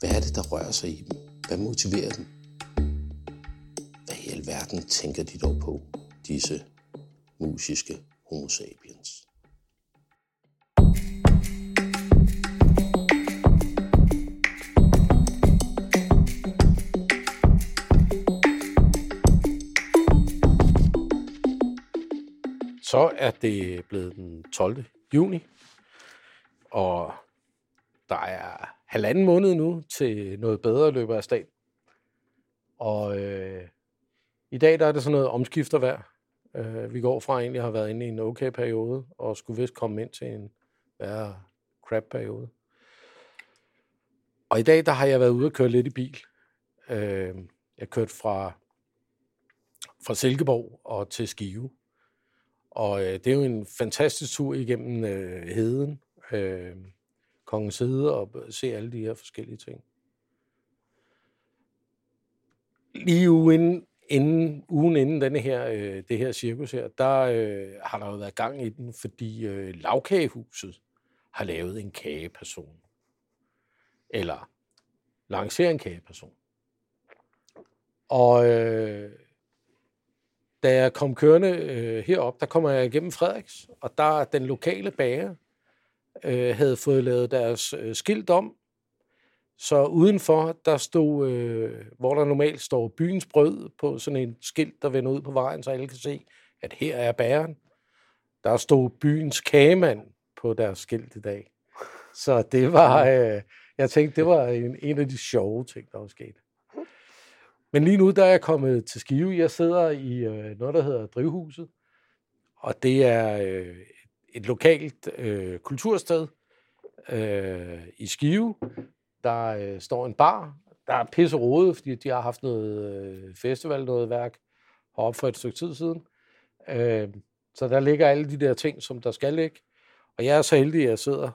Hvad er det, der rører sig i dem? Hvad motiverer dem? Hvad i alverden tænker de dog på, disse musiske homo sapiens? Så er det blevet den 12. juni, og der er halvanden måned nu til noget bedre løber af stat. Og øh, i dag der er det sådan noget omskifter hver. Øh, vi går fra at egentlig har været inde i en okay periode, og skulle vist komme ind til en værre crap periode. Og i dag der har jeg været ude og køre lidt i bil. Øh, jeg kørte fra, fra Silkeborg og til Skive. Og øh, det er jo en fantastisk tur igennem øh, heden, øh, kongens hede, og se alle de her forskellige ting. Lige ugen inden, ugen inden denne her, øh, det her cirkus her, der øh, har der jo været gang i den, fordi øh, lavkagehuset har lavet en kageperson. Eller lancerer en kageperson. Og øh, da jeg kom kørende øh, herop, der kommer jeg igennem Frederiks, og der den lokale bager øh, havde fået lavet deres øh, skilt om, så udenfor, der stod, øh, hvor der normalt står byens brød på sådan en skilt, der vender ud på vejen, så alle kan se, at her er bageren. Der stod byens kagemand på deres skilt i dag. Så det var, øh, jeg tænkte, det var en, en af de sjove ting, der var sket. Men lige nu, der er jeg kommet til Skive. Jeg sidder i øh, noget, der hedder Drivhuset. Og det er øh, et lokalt øh, kultursted øh, i Skive. Der øh, står en bar. Der er pisse rode, fordi de har haft noget øh, festival, noget værk heroppe for et stykke tid siden. Øh, så der ligger alle de der ting, som der skal ligge. Og jeg er så heldig, at jeg sidder.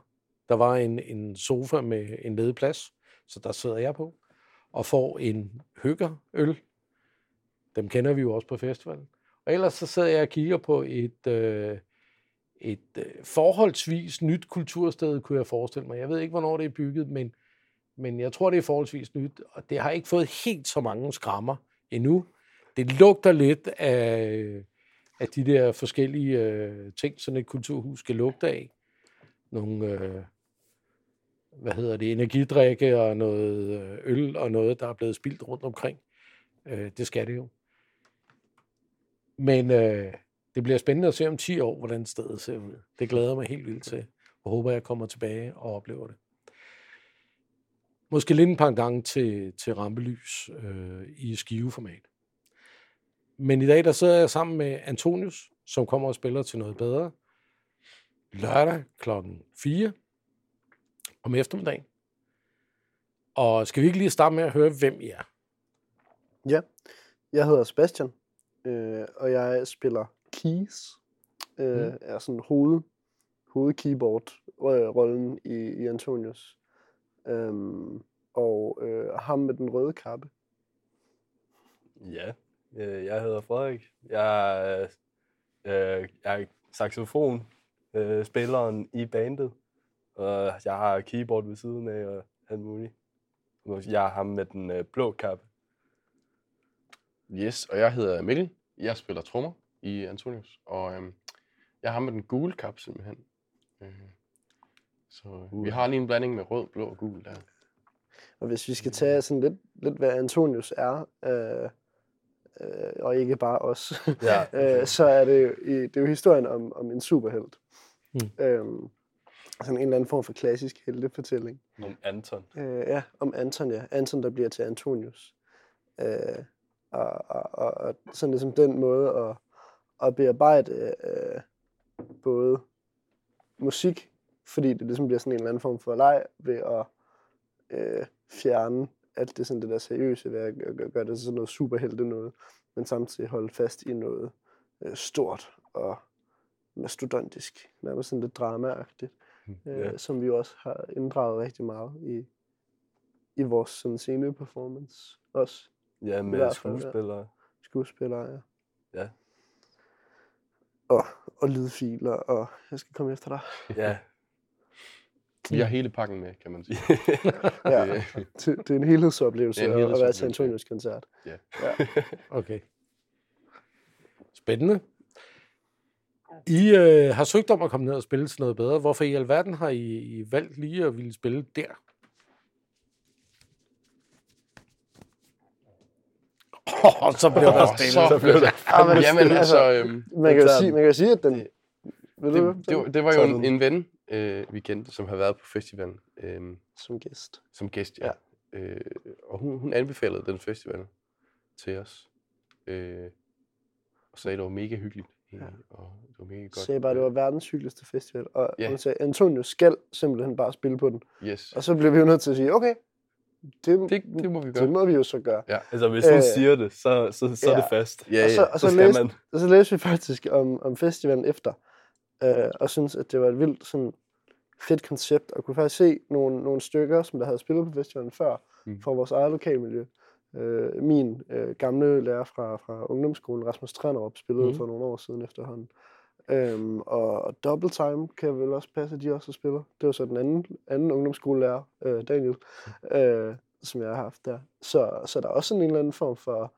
Der var en, en sofa med en ledig plads, så der sidder jeg på og får en hyggerøl. Dem kender vi jo også på festivalen. Og ellers så sidder jeg og kigger på et, øh, et øh, forholdsvis nyt kultursted, kunne jeg forestille mig. Jeg ved ikke, hvornår det er bygget, men, men jeg tror, det er forholdsvis nyt, og det har ikke fået helt så mange skrammer endnu. Det lugter lidt af, af de der forskellige øh, ting, sådan et kulturhus skal lugte af. Nogle, øh, hvad hedder det, energidrikke og noget øh, øl og noget, der er blevet spildt rundt omkring. Øh, det skal det jo. Men øh, det bliver spændende at se om 10 år, hvordan stedet ser ud. Det glæder jeg mig helt vildt til, og håber, jeg kommer tilbage og oplever det. Måske lidt en par gange til, til rampelys øh, i skiveformat. Men i dag der sidder jeg sammen med Antonius, som kommer og spiller til noget bedre. Lørdag klokken 4 om eftermiddagen. Og skal vi ikke lige starte med at høre, hvem I er? Ja, jeg hedder Sebastian, øh, og jeg spiller keys. Øh, mm. Er sådan hoved, hovedkeyboard-rollen i, i Antonius. Øhm, og øh, ham med den røde kappe. Ja, øh, jeg hedder Frederik. Jeg er, øh, jeg er saxofon, øh, spilleren i bandet. Og jeg har keyboard ved siden af og alt muligt. Jeg er ham med den øh, blå kappe. Yes, og jeg hedder Mikkel. Jeg spiller trommer i Antonius, og øhm, jeg har ham med den gule kap simpelthen. Øh, så uh. vi har lige en blanding med rød, blå og gul der. Og hvis vi skal tage sådan lidt, lidt hvad Antonius er, øh, øh, og ikke bare os, Ja. øh, så er det, jo, det er jo historien om, om en superhelt. Mm. Øhm, sådan en eller anden form for klassisk heltefortælling. Om Anton. Øh, ja, om Anton, ja. Anton, der bliver til Antonius. Øh, og, og, og, og sådan ligesom den måde at, at bearbejde øh, både musik, fordi det ligesom bliver sådan en eller anden form for leg, ved at øh, fjerne alt det, sådan det der seriøse ved at gøre, gøre det sådan noget superhelte noget, men samtidig holde fast i noget øh, stort og mastodontisk, nærmest sådan lidt dramaagtigt, øh, Ja. som vi også har inddraget rigtig meget i, i vores sådan scene performance også Ja, med fald, ja. skuespillere. skuespillere, ja. Ja. Og, og lydfiler, og jeg skal komme efter dig. Ja. Vi har hele pakken med, kan man sige. Ja, Det- det, er en helhedsoplevelse, Det er en at- at være til helhedsoplevelse. Antonius koncert. Ja. ja. Okay. Spændende. I øh, har søgt om at komme ned og spille til noget bedre. Hvorfor i alverden har I, I valgt lige at ville spille der? Oh, så bliver der stille. så blev det. Ah, men- Jamen, altså, øhm, Man kan jo sige, man kan jo sige at den... Vil du det, det, var, det var jo en, en ven, øh, vi kendte, som har været på festivalen øhm, som gæst? som gæst, ja. Øh, og hun, hun anbefalede den festival til os. Øh, og sagde, det var mega hyggeligt. Ja. Og det var mega godt. Sagde bare, det var verdens hyggeligste festival. Og Ja. hun sagde, Antonius skal simpelthen bare spille på den. Yes. Og så blev vi jo nødt til at sige, okay, det, Det, det må vi det gøre. må vi jo så gøre. Altså, hvis hun Øh, siger det, så, så, så er det ja. fast. Ja, og så, ja. og Så så, læste, man. og så læste vi faktisk om, om festivalen efter, øh, og synes at det var et vildt sådan, fedt koncept, og kunne faktisk se nogle, nogle stykker, som der havde spillet på festivalen før, Mm. fra vores eget lokalmiljø. Øh, min øh, gamle lærer fra, fra ungdomsskolen, Rasmus Trenderup, spillede mm. for nogle år siden efterhånden. Øhm, og, og Double Time kan vel også passe, at de også spiller. Det var så den anden, anden ungdomsskolelærer, øh, Daniel, øh, som jeg har haft der. Så, så der er også sådan en eller anden form for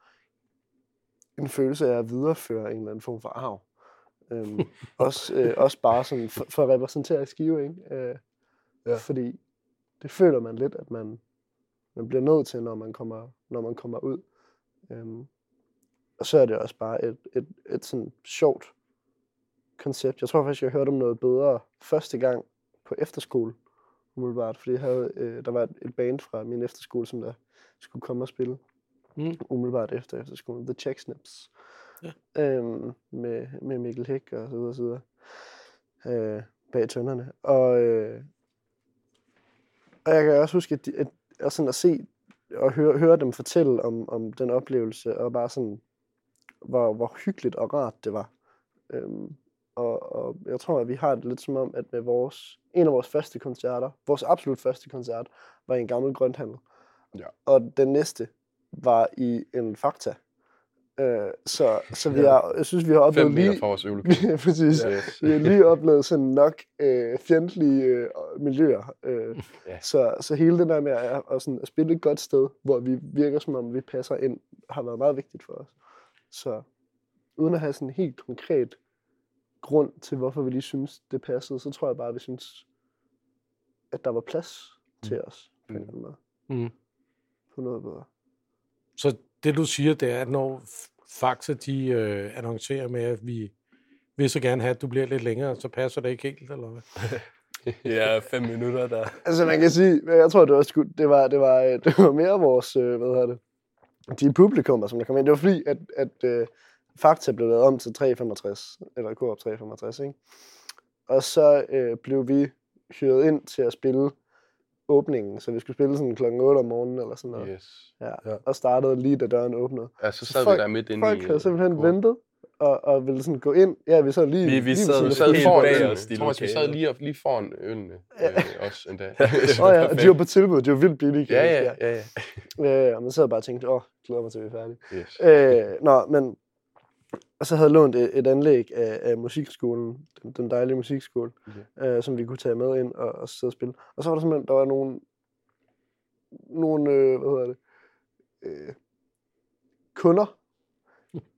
en følelse af at videreføre en eller anden form for arv. Øhm, også, øh, også bare sådan for, for at repræsentere Skive, ikke? Øh, ja. Fordi det føler man lidt, at man, man bliver nødt til, når man kommer, når man kommer ud. Øhm, og så er det også bare et, et, et sådan sjovt koncept. Jeg tror faktisk, jeg hørte om noget bedre første gang på efterskole, umiddelbart. Fordi jeg havde, øh, der var et, band fra min efterskole, som der skulle komme og spille Mm. umiddelbart efter efterskolen. The Check Snips. Ja. Øhm, med, med Mikkel Hæk og så videre, og så videre. Øh, bag tønderne. Og, øh, og jeg kan også huske, at, de, at, at, sådan at se og høre, høre dem fortælle om, om den oplevelse, og bare sådan, hvor, hvor hyggeligt og rart det var. Øhm, og, og jeg tror, at vi har det lidt som om, at med vores, en af vores første koncerter, vores absolut første koncert, var i en gammel grønthandel. Ja. Og den næste var i en fakta. Øh, så, så vi har, jeg synes, vi har oplevet lige... fra vores øvelokale. Præcis. Ja. Vi har lige oplevet sådan nok øh, fjendtlige øh, miljøer. Øh, Ja. så, så hele det der med at, at, sådan, at spille et godt sted, hvor vi virker som om, vi passer ind, har været meget vigtigt for os. Så uden at have sådan helt konkret grund til, hvorfor vi lige synes, det passede, så tror jeg bare, at vi synes, at der var plads til os på en eller anden måde. Mm. På noget bedre. Så det du siger, det er, at når Faxe de øh, annoncerer med, at vi vil så gerne have, at du bliver lidt længere, så passer det ikke helt, eller hvad? Ja, fem minutter der. Altså man kan sige, jeg tror det var, sgu- det var, det var, øh, det var mere vores, øh, hvad hedder det, de publikummer, som der kom ind. Det var fordi, at, at øh, Fakta blev lavet om til 365, eller Coop 365, ikke? Og så øh, blev vi hyret ind til at spille åbningen, så vi skulle spille sådan klokken 8 om morgenen eller sådan noget. Yes. Ja. Ja. Og startede lige da døren åbnede. Ja, så Så sad folk- vi der midt inde Folk i... havde simpelthen kurven. ventet og, og ville sådan gå ind. Ja, vi sad lige... Vi- vi lige sad- Vi sad foran bag os, de at vi sad lige, op, lige foran ølene Ja. øh, også endda. Åh oh, ja, og de var på tilbud. De var vildt billige. kan ja, jeg ja, huske, ja, ja. Øh, og man sad bare og tænkte, åh, glæder mig til, at vi er færdige. Yes. Øh, nå, men... Og så havde lånt et, et anlæg af, af musikskolen, den, den dejlige musikskole, øh, som vi kunne tage med ind og, og sidde og spille. Og så var der simpelthen, der var nogle, nogle øh, hvad hedder det, øh, kunder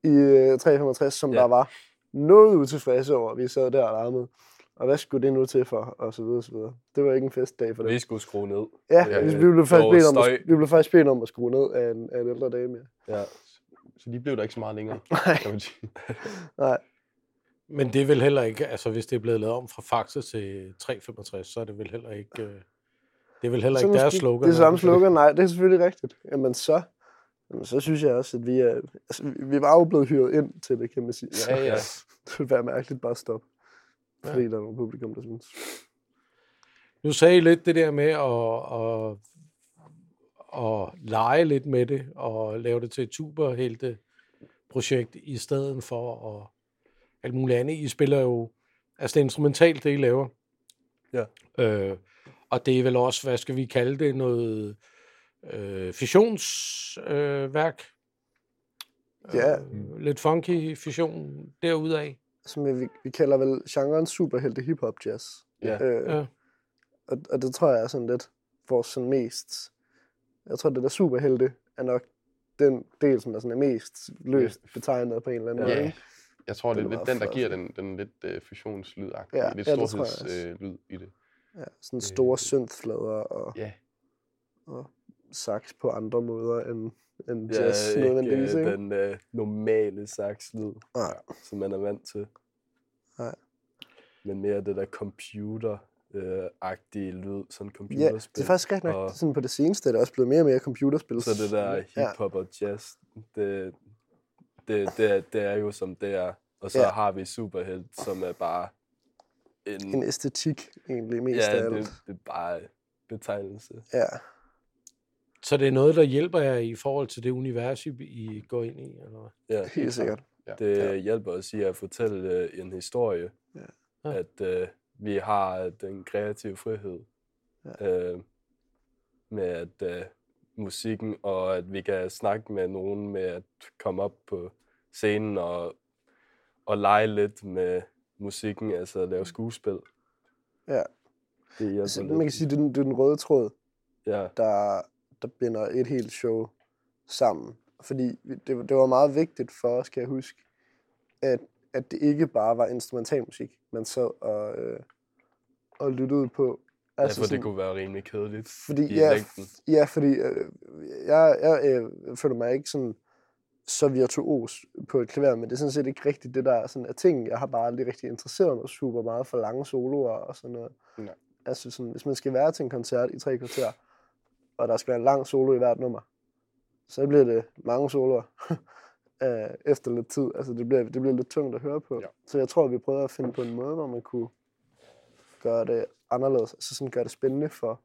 i øh, 365, som Ja. der var noget utilfredse over, at vi sad der og larmede. og hvad skulle det nu til for, og så videre, og så videre. Det var ikke en festdag for dem. Vi skulle skrue ned. Ja, Ja, vi, blev faktisk bedt om at, vi blev faktisk bedt om at skrue ned af en, af en ældre dame. Ja. Ja. Så de blev der ikke så meget længere, Nej, kan man sige. nej. Men det er vel heller ikke, altså hvis det er blevet lavet om fra Faxe til 365, så er det vel heller ikke, øh, det er vel heller Så ikke deres slogan. Det er samme slogan, nej, det er selvfølgelig rigtigt. Jamen så, jamen, så synes jeg også, at vi er... Altså, vi- var jo blevet hyret ind til det, kan man sige. Ja, ja. det ville være mærkeligt bare at stoppe. Ja. Fordi der er nogle publikum, der synes. Nu sagde I lidt det der med at, at, at lege lidt med det, og lave det til et superhelte projekt, i stedet for at alt muligt andet. I spiller jo, altså det er instrumentalt, det I laver. Ja. Øh, og det er vel også, hvad skal vi kalde det, noget øh, fissionsværk. Øh, værk. Ja. Øh, lidt funky fission derudaf. Som vi, vi kalder vel genren superhelte hip-hop jazz. Ja. Øh, Ja. og, og det tror jeg er sådan lidt vores sådan mest... Jeg tror, det der superhelte er nok den del, som der sådan er mest løst betegnet på en eller anden måde. Ja, ikke? jeg tror, det er Den er lidt den, der giver den, den lidt uh, fusionslydagtige, Ja, lidt ja, storhedslyd lyd i det. Ja, sådan store Øh. synthflader og, Ja, og sax på andre måder end, end Ja, jazz ikke nødvendigvis, øh, ikke? den øh, normale saxlyd, Nej. som man er vant til. Nej. Men mere det der computer øh, agtige lyd, sådan Ja, computerspil. det er faktisk ret nok, og- sådan på det seneste, er det også blevet mere og mere computerspil. Så det der hip-hop og jazz, det, det, det, er, det er jo som det er. Og så Ja. ja. har vi Superhelt, som er bare en... En æstetik, egentlig, mest ja, af alt. det, det er bare betegnelse. Ja, Så det er noget, der hjælper jer i forhold til det univers, I, går ind i? Eller? Ja. helt sikkert. Ja. Det Ja. ja. hjælper os i at fortælle øh, en historie. Ja. Ja. At øh, vi har den kreative frihed. Ja. Øh, med at øh, musikken, og at vi kan snakke med nogen med at komme op på scenen og, og lege lidt med musikken, altså lave skuespil. Ja. Det hjælper Altså, lidt. man kan sige, det er, den, det er den røde tråd, Ja, der, der binder et helt show sammen. Fordi det, det var meget vigtigt for os, kan jeg huske, at, at det ikke bare var instrumentalmusik, man sad og, øh, og lyttede på. altså, for det kunne være rimelig kedeligt fordi, i ja, længden. ja, fordi øh, jeg, jeg øh, føler mig ikke sådan så virtuos på et klaver, men det er sådan set ikke rigtigt det, der er sådan, af ting. Jeg har bare aldrig rigtig interesseret mig super meget for lange soloer og sådan noget. Nej. Altså sådan, hvis man skal være til en koncert i tre kvarter, og der skal være en lang solo i hvert nummer, så bliver det mange soloer øh, efter lidt tid. Altså det bliver, det bliver lidt tungt at høre på. Ja. Så jeg tror, vi prøvede at finde på en måde, hvor man kunne gøre det anderledes. Altså sådan gøre det spændende for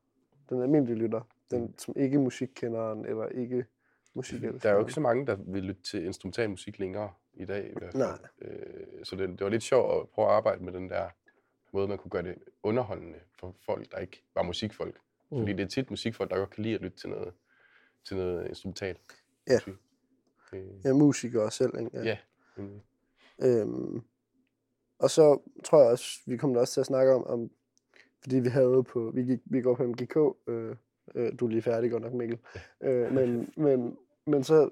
den almindelige lytter. Den, som ikke musikkenderen eller ikke musikelskeren. Der er jo ikke så mange, der vil lytte til instrumental musik længere i dag. I hvert fald. Nej. Øh, så det, det var lidt sjovt at prøve at arbejde med den der måde, man kunne gøre det underholdende for folk, der ikke var musikfolk. Mm. Fordi det er tit musikfolk, der godt kan lide at lytte til noget, til noget instrumental Ja. musik. Øh, Ja, musikere selv, ikke? ja. nemlig. Øhm, og så tror jeg også, vi kommer også til at snakke om, om fordi vi havde på, vi, gik, vi går på MGK, øh, øh, du er lige færdig godt nok, Mikkel, øh, men, men, men så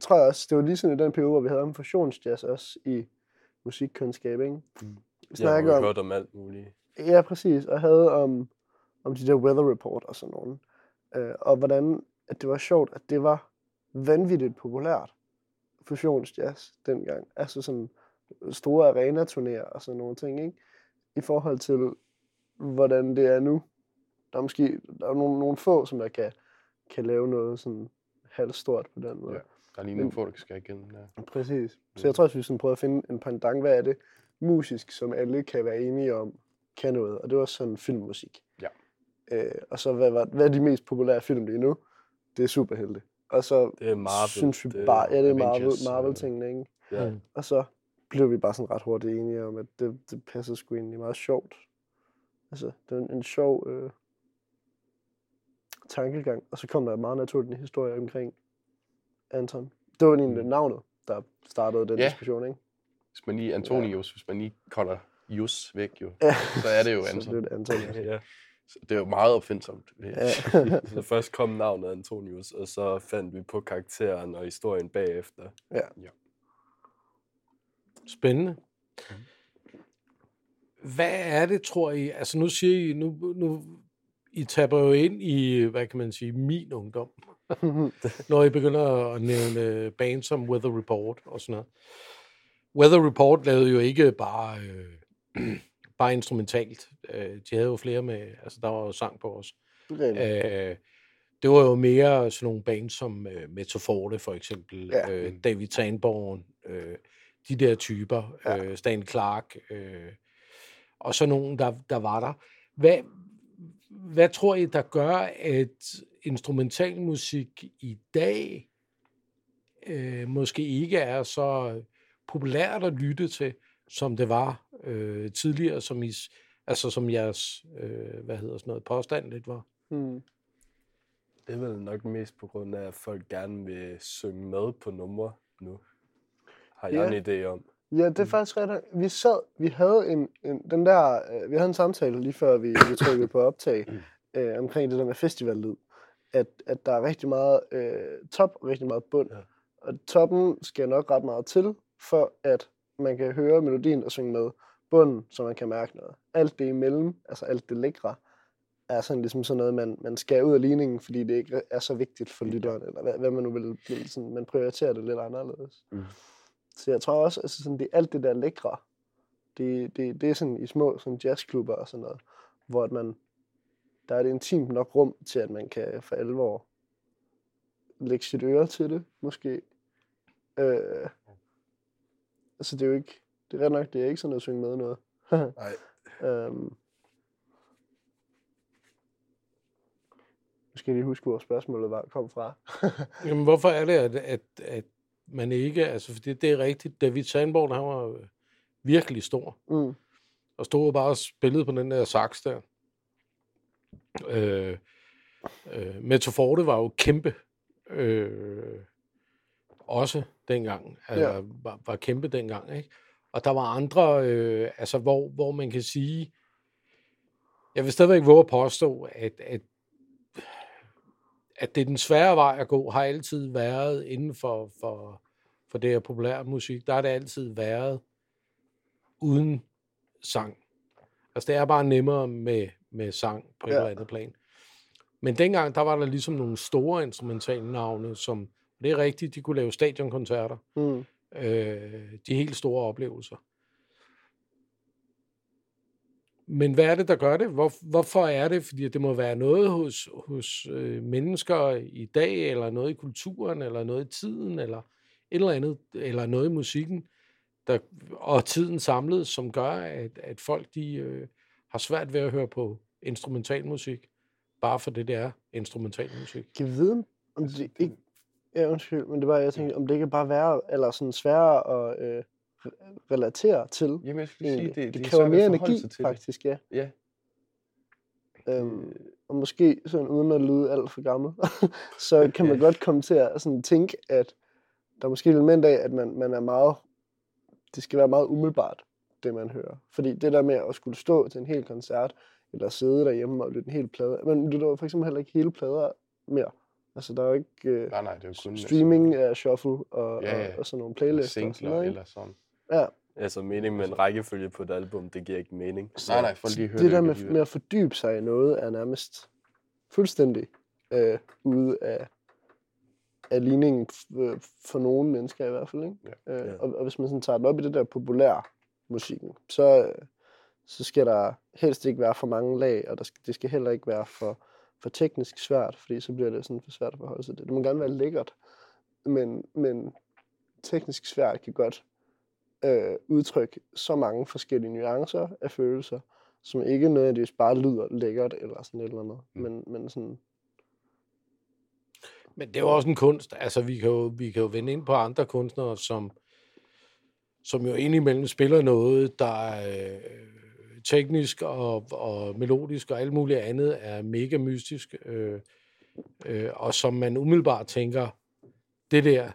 tror jeg også, det var lige sådan i den periode, hvor vi havde om fusionsjazz også i musikkundskab, ikke? Mm. Vi Ja, om, vi hørte om alt muligt. Ja, præcis. Og havde om, om de der weather report og sådan nogen. Øh, og hvordan at det var sjovt, at det var vanvittigt populært fusionsjazz dengang. Altså sådan store arenaturnéer og sådan nogle ting, ikke? I forhold til, hvordan det er nu. Der er måske der er nogle, nogle få, som der kan, kan lave noget sådan halvstort på den måde. Ja. Der er lige nogle få, der skal igennem. Ja. Præcis. Så jeg tror også, vi sådan prøver at finde en pendant. Hvad er det musisk, som alle kan være enige om, kan noget? Og det var sådan filmmusik. Ja. Øh, og så hvad, var, hvad er de mest populære film lige nu? Det er superhelte. Og så Det er Marvel. synes vi det er bare, ja, det er Marvel, øh, Marvel-tingene, ikke? Ja. Mm. Og så blev vi bare sådan ret hurtigt enige om, at det, det passer sgu egentlig meget sjovt. Altså, det er en, en sjov øh, tankegang. Og så kom der meget naturligt en historie omkring Anton. Det var egentlig navnet, der startede den Ja. diskussion, ikke? Hvis man lige, Antonius, hvis man lige kolder Jus væk, jo, Ja. så er det jo Så Anton. blev det Anton. ja. Ja. Så det er jo meget opfindsomt. Ja. Så først kom navnet Antonius, og så fandt vi på karakteren og historien bagefter. ja. Spændende. hvad er det, tror I? Altså nu siger I, nu, nu I taber jo ind i, hvad kan man sige, min ungdom. når I begynder at nævne bands som Weather Report og sådan noget. Weather Report lavede jo ikke bare, øh, bare instrumentalt. Øh, de havde jo flere med, altså der var jo sang på os. Øh, det var jo mere sådan nogle bands som øh, Metaforte for eksempel, Ja. øh, David Sanborn, øh, de der typer, Ja. øh, Stan Clark, øh, og så nogen, der, der var der. Hvad, hvad tror I, der gør, at instrumentalmusik i dag øh, måske ikke er så populært at lytte til, som det var øh, tidligere, som, I, altså som jeres, øh, hvad hedder sådan noget, påstand lidt var? Hmm. Det er vel nok mest på grund af, at folk gerne vil synge med på numre nu. Har jeg Ja. en idé om. Ja, det er faktisk ret. Vi sad, vi havde en, en den der, øh, vi havde en samtale lige før vi, vi trykkede på optag, øh, omkring det der med festivallyd. At, at der er rigtig meget øh, top og rigtig meget bund. Ja. Og toppen skal nok ret meget til, for at man kan høre melodien og synge med. Bunden, så man kan mærke noget. Alt det imellem, altså alt det lækre, er sådan ligesom sådan noget, man, man skal ud af ligningen, fordi det ikke er så vigtigt for lytteren, eller hvad, hvad man nu vil, vil sådan, man prioriterer det lidt anderledes. Mm. Så jeg tror også, altså sådan, det, alt det der lækre, det, det, det er sådan i små sådan jazzklubber og sådan noget, hvor at man, der er et intimt nok rum til, at man kan for alvor lægge sit øre til det, måske. Øh, altså det er jo ikke, det er ret nok, det er ikke sådan at synge med noget. Nej. øhm, nu skal jeg lige huske, hvor spørgsmålet var, kom fra. Jamen, hvorfor er det, at, at, at man ikke... Altså, fordi det er rigtigt. David Sandborn, han var øh, virkelig stor. mm, Og stod og bare spillede på den der sax der. Øh, øh, Metaforte var jo kæmpe. Øh, også dengang. Altså, Ja. var, var kæmpe dengang, ikke? Og der var andre, øh, altså, hvor, hvor man kan sige... Jeg vil stadigvæk våge at påstå, at, at at det er den svære vej at gå, har altid været inden for, for, for det her populære musik. Der har det altid været uden sang. Altså det er bare nemmere med, med sang på et Ja. eller andet plan. Men dengang, der var der ligesom nogle store instrumentale navne, som, det er rigtigt, de kunne lave stadionkoncerter. mm, Øh, de helt store oplevelser. Men hvad er det, der gør det? Hvor, hvorfor er det? Fordi det må være noget hos, hos øh, mennesker i dag, eller noget i kulturen, eller noget i tiden, eller et eller andet, eller noget i musikken, der, og tiden samlet, som gør, at, at folk de, øh, har svært ved at høre på instrumentalmusik, bare for det, det er instrumentalmusik. kan vi vide, om det ikke... Ja, undskyld, men det var, jeg tænkte, om det ikke bare værre, eller sådan sværere at øh, re- relatere til. Jamen, jeg skulle sige, det, det er kræver mere energi, faktisk, ja. Det. Ja. Øhm, og måske sådan uden at lyde alt for gammel, så kan man Ja. godt komme til at sådan tænke, at der er måske et element af, at man, man er meget, det skal være meget umiddelbart, det man hører. Fordi det der med at skulle stå til en hel koncert, eller sidde derhjemme og lytte en hel plade, man lytter for eksempel heller ikke hele plader mere. Altså der er jo ikke øh, Nej, nej, det er jo kun... streaming af shuffle og, Ja, ja, og, og sådan nogle altså, playlister. og sådan singler noget, ikke? eller sådan. Ja, Altså mening med en rækkefølge på et album, det giver ikke mening. Så, Nej, nej, folk lige hører det der ikke med, med at fordybe sig i noget, er nærmest fuldstændig øh, ude af, af ligningen øh, for nogle mennesker i hvert fald. Ikke? Ja. Øh, Ja. og, og hvis man sådan tager det op i det der populære musikken, så, øh, så skal der helst ikke være for mange lag, og der skal, det skal heller ikke være for, for teknisk svært, fordi så bliver det sådan for svært at forholde sig til. Det må gerne være lækkert, men, men teknisk svært kan godt øh, udtrykke så mange forskellige nuancer af følelser, som ikke nødvendigvis bare lyder lækkert eller sådan et eller andet, Mm. men, men sådan, Men det er jo også en kunst. Altså, vi kan jo, vi kan jo vende ind på andre kunstnere, som, som jo indimellem spiller noget, der er øh, teknisk og, og melodisk og alt muligt andet er mega mystisk, øh, øh, og som man umiddelbart tænker, det der,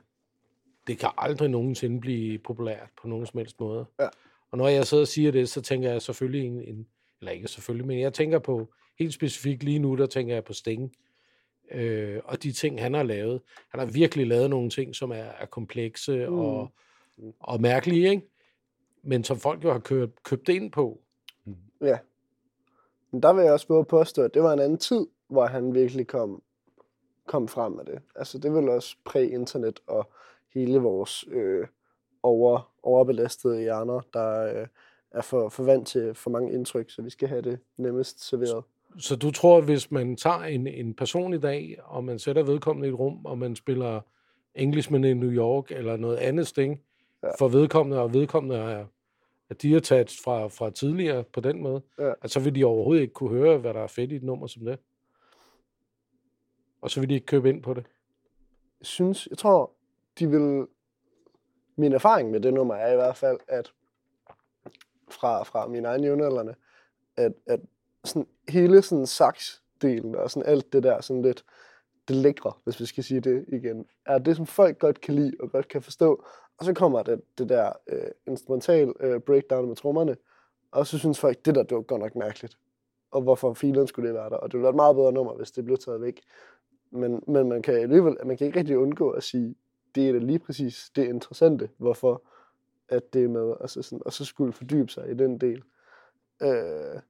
det kan aldrig nogensinde blive populært på nogen som helst måde. Ja. Og når jeg sidder og siger det, så tænker jeg selvfølgelig en, en eller ikke selvfølgelig, men jeg tænker på, helt specifikt lige nu, der tænker jeg på Sting, øh, og de ting, han har lavet. Han har virkelig lavet nogle ting, som er, er komplekse Mm. og, og mærkelige, ikke? men som folk jo har kørt, købt ind på. Ja. Men der vil jeg også både påstå, at det var en anden tid, hvor han virkelig kom, kom frem med det. Altså, det vil også præ-internet og hele vores øh, over, overbelastede hjerner, der øh, er for, for vant til for mange indtryk, så vi skal have det nemmest serveret. Så du tror, at hvis man tager en, en person i dag, og man sætter vedkommende i et rum, og man spiller Englishman i New York, eller noget andet sting, ja. for vedkommende, og vedkommende er, er detached fra, fra tidligere på den måde, Ja. at så vil de overhovedet ikke kunne høre, hvad der er fedt i et nummer som det. Og så vil de ikke købe ind på det. Jeg synes, jeg tror, de vil... Min erfaring med det nummer er i hvert fald, at fra, fra mine egne jævnaldrende, at, at sådan hele sådan sax-delen og sådan alt det der sådan lidt det lækre, hvis vi skal sige det igen, er det, som folk godt kan lide og godt kan forstå. Og så kommer det, det der øh, instrumental øh, breakdown med trommerne, og så synes folk, det der, det var godt nok mærkeligt. Og hvorfor filen skulle det være der? Og det ville være et meget bedre nummer, hvis det blev taget væk. Men, men man kan alligevel, man kan ikke rigtig undgå at sige, det er da lige præcis det interessante, hvorfor at det er med, altså sådan, og så skulle fordybe sig i den del. Øh,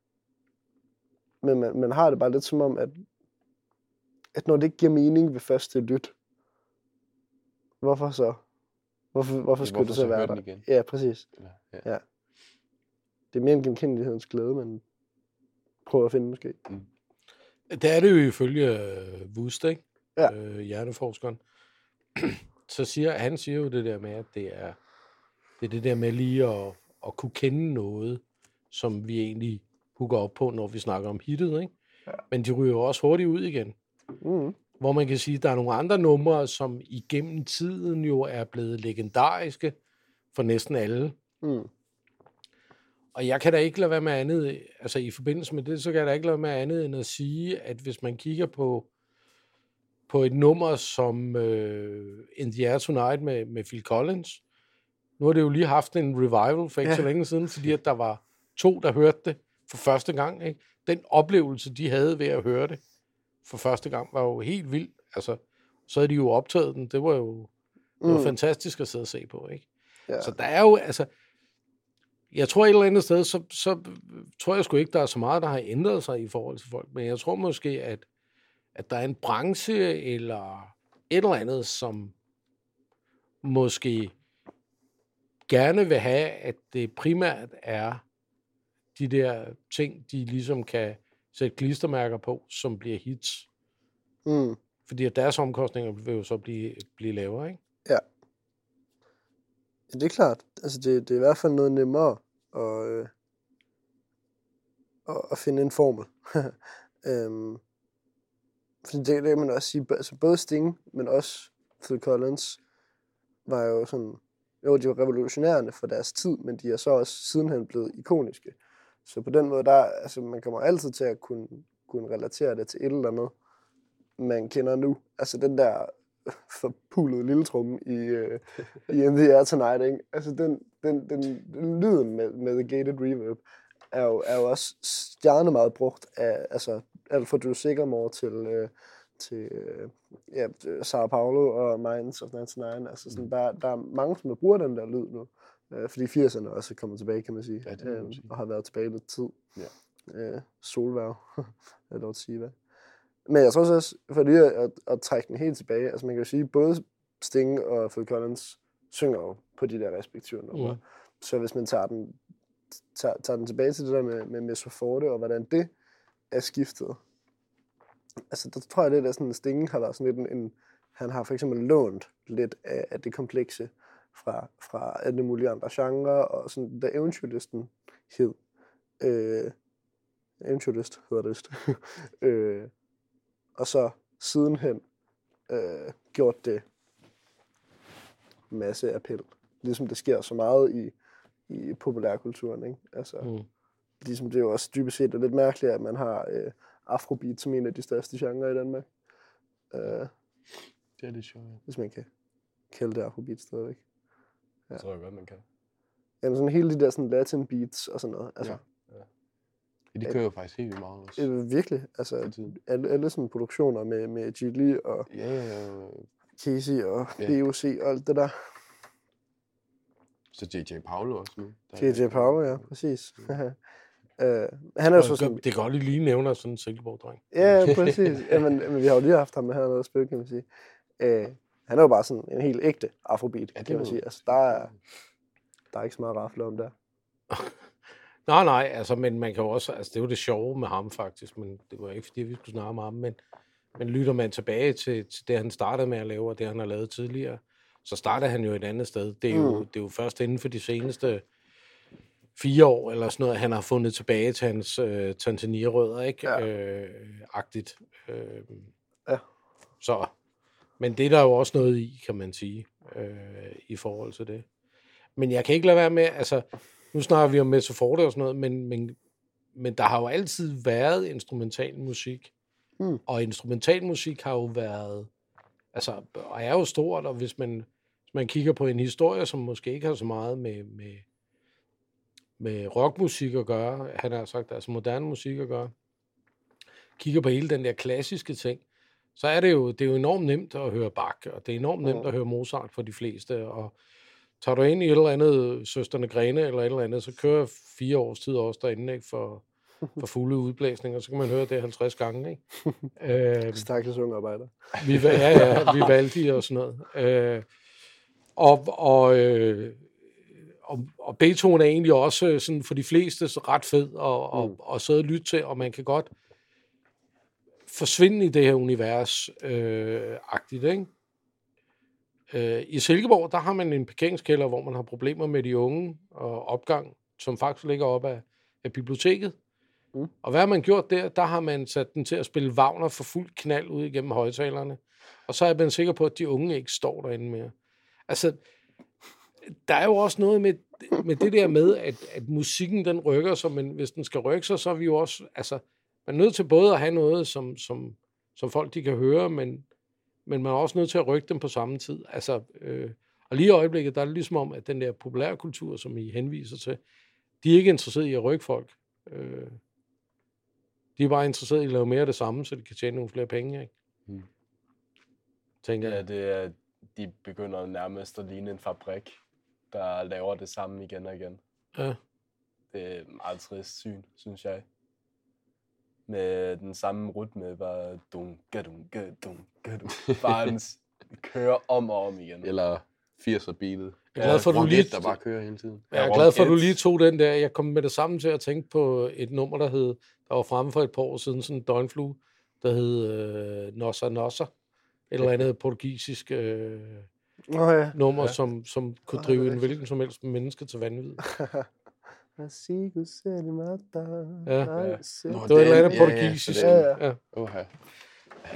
men man, man har det bare lidt som om, at, at når det ikke giver mening ved første lyt, hvorfor så? Hvorfor, hvorfor Ja, skulle hvorfor det så være der? igen? Ja, præcis. Eller, ja. Det er mere en genkendelighedens glæde, men prøver at finde måske. Det er det jo ifølge øh, Wust, ikke? Ja. Øh, hjerneforskeren. Så siger han siger jo det der med, at det er det, er det der med lige at, at kunne kende noget, som vi egentlig hooker op på, når vi snakker om hittet, ikke? Ja. Men de ryger jo også hurtigt ud igen. Mm. Hvor man kan sige, at der er nogle andre numre, som igennem tiden jo er blevet legendariske for næsten alle. Mm. Og jeg kan da ikke lade være med andet, altså i forbindelse med det, så kan jeg da ikke lade være med andet end at sige, at hvis man kigger på, på et nummer som uh, In the Air Tonight med, med Phil Collins, nu har det jo lige haft en revival for ikke ja. så længe siden, fordi at der var to, der hørte det for første gang. Ikke? Den oplevelse, de havde ved at høre det for første gang, var jo helt vild. Altså, så havde de jo optaget den. Det var jo det var Mm. fantastisk at sidde og se på. Ikke? Ja. Så der er jo, altså, jeg tror et eller andet sted, så, så tror jeg sgu ikke, der er så meget, der har ændret sig i forhold til folk, men jeg tror måske, at, at der er en branche eller et eller andet, som måske gerne vil have, at det primært er de der ting, de ligesom kan sætte klistermærker på, som bliver hits. Mm. Fordi at deres omkostninger vil jo så blive, blive lavere, ikke? Ja, det er klart. Altså, det, det er i hvert fald noget nemmere at, øh, at, at finde en formel. øhm, fordi det, det kan man også sige, altså både Sting, men også Phil Collins, var jo sådan, jo, de var revolutionerende for deres tid, men de er så også sidenhen blevet ikoniske. Så på den måde, der, altså, man kommer altid til at kunne, kunne relatere det til et eller andet, man kender nu. Altså den der forpulede lille tromme i, øh, i In The Air Tonight, ikke? Altså den, den, den, den lyden med, med The Gated Reverb er jo, er jo også stjerne meget brugt af, altså alt fra Drew Sigamore til, øh, til øh, ja, Sao Paulo og Minds of 99. Altså sådan, der, der er mange, som bruger den der lyd nu. Øh, fordi 80'erne også er kommet tilbage, kan man sige. Ja, det må man øh, sige. og har været tilbage lidt tid. Ja. Øh, solværv, er lov at sige, hvad. Men jeg tror så også, for lige at, at, at trække den helt tilbage, altså man kan jo sige, både Sting og Phil Collins synger jo på de der respektive numre. Mm. Så hvis man tager den, tager, tager den tilbage til det der med, med Miss Forte, og hvordan det er skiftet, altså der tror jeg lidt, at sådan Sting har været sådan lidt en, en han har for eksempel lånt lidt af, af det komplekse fra, fra alle mulige andre genrer, og sådan, da eventyrlisten hed, øh, eventyrlist hedder det vist, øh, og så sidenhen øh, gjort det masse appel. Ligesom det sker så meget i, i populærkulturen, ikke? Altså, Mm. ligesom det er jo også dybest set er lidt mærkeligt, at man har øh, afrobeat som en af de største genrer i Danmark. Øh, Det er lidt sjovt. hvis man kan kalde det afrobeat stadigvæk. Ja. Det tror jeg godt, man kan. Jamen sådan hele de der sådan latin beats og sådan noget. Altså, Ja. Ja, de kører jo faktisk helt vildt meget også. ja. øh, virkelig. Altså, alle, alle sådan produktioner med, med G. Lee og Ja, ja, ja. Casey og Ja. BOC og alt det der. Så J.J. Paolo også nu. J.J. Power, ja, præcis. Øh, han er jo så det, sådan, det kan godt lige nævne sådan en Silkeborg-dreng. Ja, præcis. Jamen, men vi har jo lige haft ham med hernede at spille, kan man sige. Øh, han er jo bare sådan en helt ægte afrobeat, Ja, det kan man sige. Altså, der er, der er ikke så meget rafle om der. Nej, nej, altså, men man kan jo også, altså det er jo det sjove med ham faktisk, men det var ikke fordi, vi skulle snakke om ham, men, men lytter man tilbage til, til det, han startede med at lave, og det, han har lavet tidligere, så startede han jo et andet sted. Det er jo, Mm. det er jo først inden for de seneste fire år, eller sådan noget, han har fundet tilbage til hans øh, Tanzania-rødder, ikke? Ja. Øh, agtigt. Øh, Ja. Så, men det er der jo også noget i, kan man sige, øh, i forhold til det. Men jeg kan ikke lade være med, altså, nu snakker vi om Mezzo Forte og sådan noget, men, men, men der har jo altid været instrumental musik. Mm. Og instrumental musik har jo været, altså, og er jo stort, og hvis man, hvis man kigger på en historie, som måske ikke har så meget med, med, med rockmusik at gøre, han har sagt, altså moderne musik at gøre, kigger på hele den der klassiske ting, så er det jo, det er jo enormt nemt at høre Bach, og det er enormt nemt Mm. at høre Mozart for de fleste, og tager du ind i et eller andet Søsterne Grene eller et eller andet, så kører fire års tid også derinde, ikke, for, for fulde udblæsninger, så kan man høre det 50 gange, ikke? øh, Stakkels unge arbejder. vi, ja, ja, vi valgte og sådan noget. Øh, og, og, øh, og, og Beethoven er egentlig også øh, sådan for de fleste så ret fed og, og, Mm. og sidde og lytte til, og man kan godt forsvinde i det her univers øh, agtigt, ikke? Øh, I Silkeborg, der har man en parkeringskælder, hvor man har problemer med de unge og opgang, som faktisk ligger op af, af biblioteket. Mm. Og hvad har man gjort der? Der har man sat den til at spille Wagner for fuld knald ud igennem højtalerne. Og så er man sikker på, at de unge ikke står derinde mere. Altså, der er jo også noget med, med det der med, at, at musikken den rykker sig, men hvis den skal rykke sig, så er vi jo også, altså, man er nødt til både at have noget, som, som, som folk de kan høre, men, men man er også nødt til at rykke dem på samme tid. Altså, øh, og lige i øjeblikket, der er det ligesom om, at den der populærkultur, som I henviser til, de er ikke interesseret i at rykke folk. Øh, de er bare interesseret i at lave mere af det samme, så de kan tjene nogle flere penge, ikke? Mm. Tænker Ja, det er, de begynder nærmest at ligne en fabrik, der laver det samme igen og igen. Ja. Det er et meget trist syn, synes jeg. Med den samme rytme, bare dun, gadun, gadun, gadun. Bare den s- kører om og om igen. Eller 80'er beatet. Jeg er glad for, at du lige- der bare kører hele tiden. Jeg er glad for, at du lige tog den der. Jeg kom med det samme til at tænke på et nummer, der hed, der var fremme for et par år siden, sådan en døgnflue, der hed øh, Nossa Nossa. Et eller andet portugisisk øh, ja. nummer, Ja. som, som kunne drive en hvilken som helst menneske til vanvid. Sigo se de mata. Ja. Nej, se- Nå, Det var et eller andet Den- ja, ja, portugisisk. Ja, ja. Oha.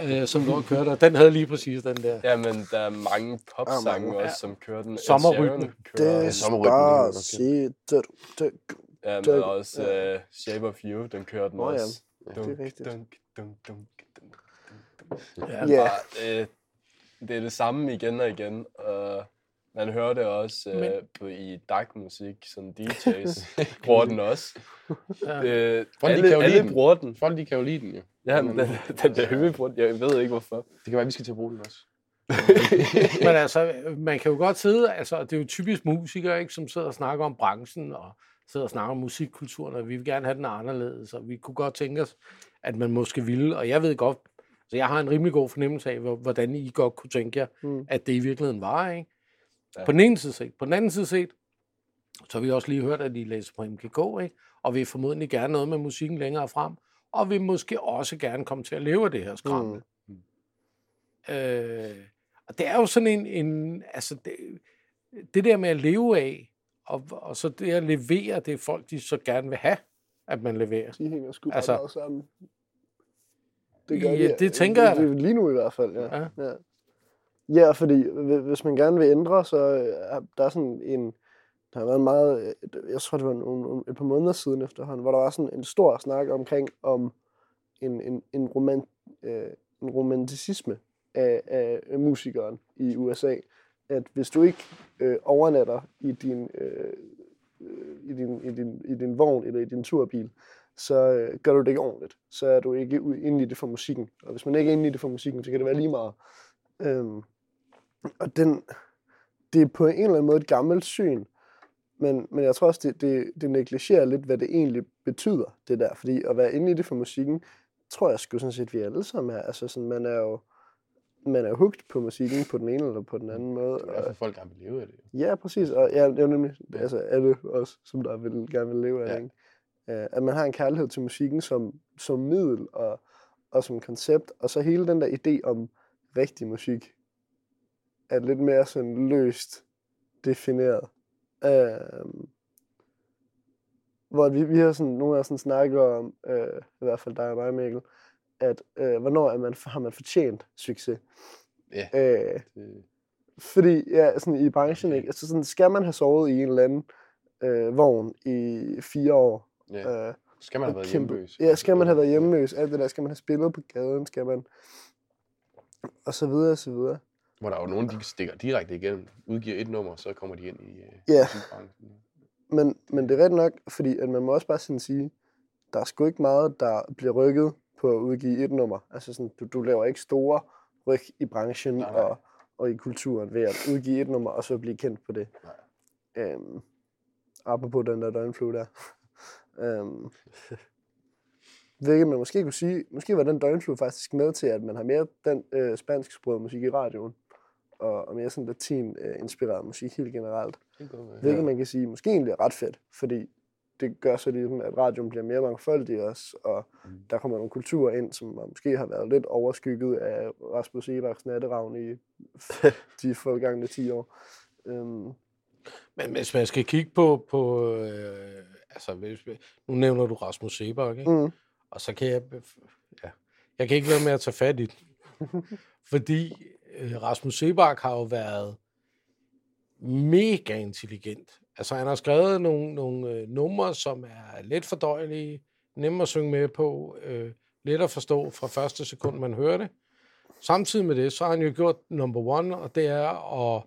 Øh, som lå og kørte, og den havde lige præcis den der. Ja, men der er mange popsange mange, også, ja. som kører den. Sommerrytme. Kører, er Despacito. Ja, men også ja. uh, Shape of You, den kører den Nå ja, også. det er rigtigt. dunk, dunk, dunk, dunk, dunk. Ja. Ja. Bare, øh, det er det samme igen og igen, og man hører det også øh, Men- på, i DAC-musik, som DJ's bruger den også. Ja. Øh, Folk, de alle kan jo lide alle den. bruger den. Folk, de kan jo lide den, jo. Ja, men den, den bliver højt brugt. Jeg ved ikke, hvorfor. Det kan være, at vi skal til at bruge den også. Men altså, man kan jo godt sidde, altså det er jo typisk musikere, ikke, som sidder og snakker om branchen, og sidder og snakker om musikkulturen, og vi vil gerne have den anderledes, og vi kunne godt tænke os, at man måske ville, og jeg ved godt, så jeg har en rimelig god fornemmelse af, hvor- hvordan I godt kunne tænke jer, Mm. at det i virkeligheden var, ikke? Ja. På den ene side set. På den anden side set, så har vi også lige hørt, at I læser på MGK, ikke? Og vil formodentlig gerne noget med musikken længere frem, og vil måske også gerne komme til at leve af det her skræmme. Mm. Øh, og det er jo sådan en, en altså det, det der med at leve af, og, og så det at levere, det folk, de så gerne vil have, at man leverer. De hænger sgu Altså- meget sammen. Ja, det tænker jeg det, det, Lige nu i hvert fald, ja. Ja. Ja, ja fordi hvis man gerne vil ændre, så øh, er der er sådan en... Der har været en meget... Øh, jeg tror, det var nogle, et par måneder siden efterhånden, hvor der var sådan en stor snak omkring om en, en, en, roman, øh, en romanticisme af, af musikeren i USA. At hvis du ikke øh, overnatter i din, øh, i, din, i, din, i din vogn eller i din turbil, så øh, gør du det ikke ordentligt. Så er du ikke inde i det for musikken. Og hvis man ikke er inde i det for musikken, så kan det være lige meget. Øhm, og den, det er på en eller anden måde et gammelt syn, men, men jeg tror også, det, det, det negligerer lidt, hvad det egentlig betyder, det der. Fordi at være inde i det for musikken, tror jeg sgu sådan set, vi alle sammen er. Altså sådan, man er jo man er hugt på musikken på den ene eller på den anden måde. Det er i hvert fald folk, der vil leve af det. Ja, præcis. Og ja, det er jo nemlig altså, alle os, som der vil, gerne vil leve af Ja. det. Ikke? Uh, at man har en kærlighed til musikken som, som middel og, og som koncept. Og så hele den der idé om rigtig musik er lidt mere sådan løst defineret. Uh, hvor vi, vi har sådan, nogle af os sådan snakket om, uh, i hvert fald dig og mig, Mikkel, at uh, hvornår er man, har man fortjent succes. Ja. Det, fordi ja, sådan i branchen, ikke? Altså sådan, skal man have sovet i en eller anden øh, vogn i fire år? ja. Øh, Skal man have været kæmpe- hjemløs? Ja, skal man have været hjemløs? Alt det der, skal man have spillet på gaden? Skal man... Og så videre, og så videre. Hvor der er jo nogen, de stikker direkte igennem. Udgiver et nummer, så kommer de ind i øh, Ja. musikbranchen. Men, men det er ret nok, fordi at man må også bare sådan sige, der er sgu ikke meget, der bliver rykket på at udgive et nummer. Altså sådan, du, du laver ikke store ryg i branchen Nej, nej. og, og i kulturen ved at udgive et nummer, og så blive kendt på det. Nej. Øhm, apropos den der døgnflue der. øhm, hvilket man måske kunne sige, måske var den døgnflue faktisk med til, at man har mere den øh, spansksprogede musik i radioen, og, og mere sådan latin-inspireret musik helt generelt. Det. Hvilket man kan sige, måske egentlig er ret fedt, fordi det gør så ligesom, at radioen bliver mere mangfoldig også, og Mm. der kommer nogle kulturer ind, som måske har været lidt overskygget af Rasmus Ebachs natteravn i de forgangne 10 år. Øhm, Men hvis man skal kigge på, på øh, altså hvis, vi- nu nævner du Rasmus Sebak, ikke? mm, Og så kan jeg, ja, jeg kan ikke være med at tage fat i det. Fordi Rasmus Sebak har jo været mega intelligent. Altså han har skrevet nogle, nogle øh, numre, som er lidt fordøjelige, nemme at synge med på, øh, let at forstå fra første sekund, man hører det. Samtidig med det, så har han jo gjort number one, og det er at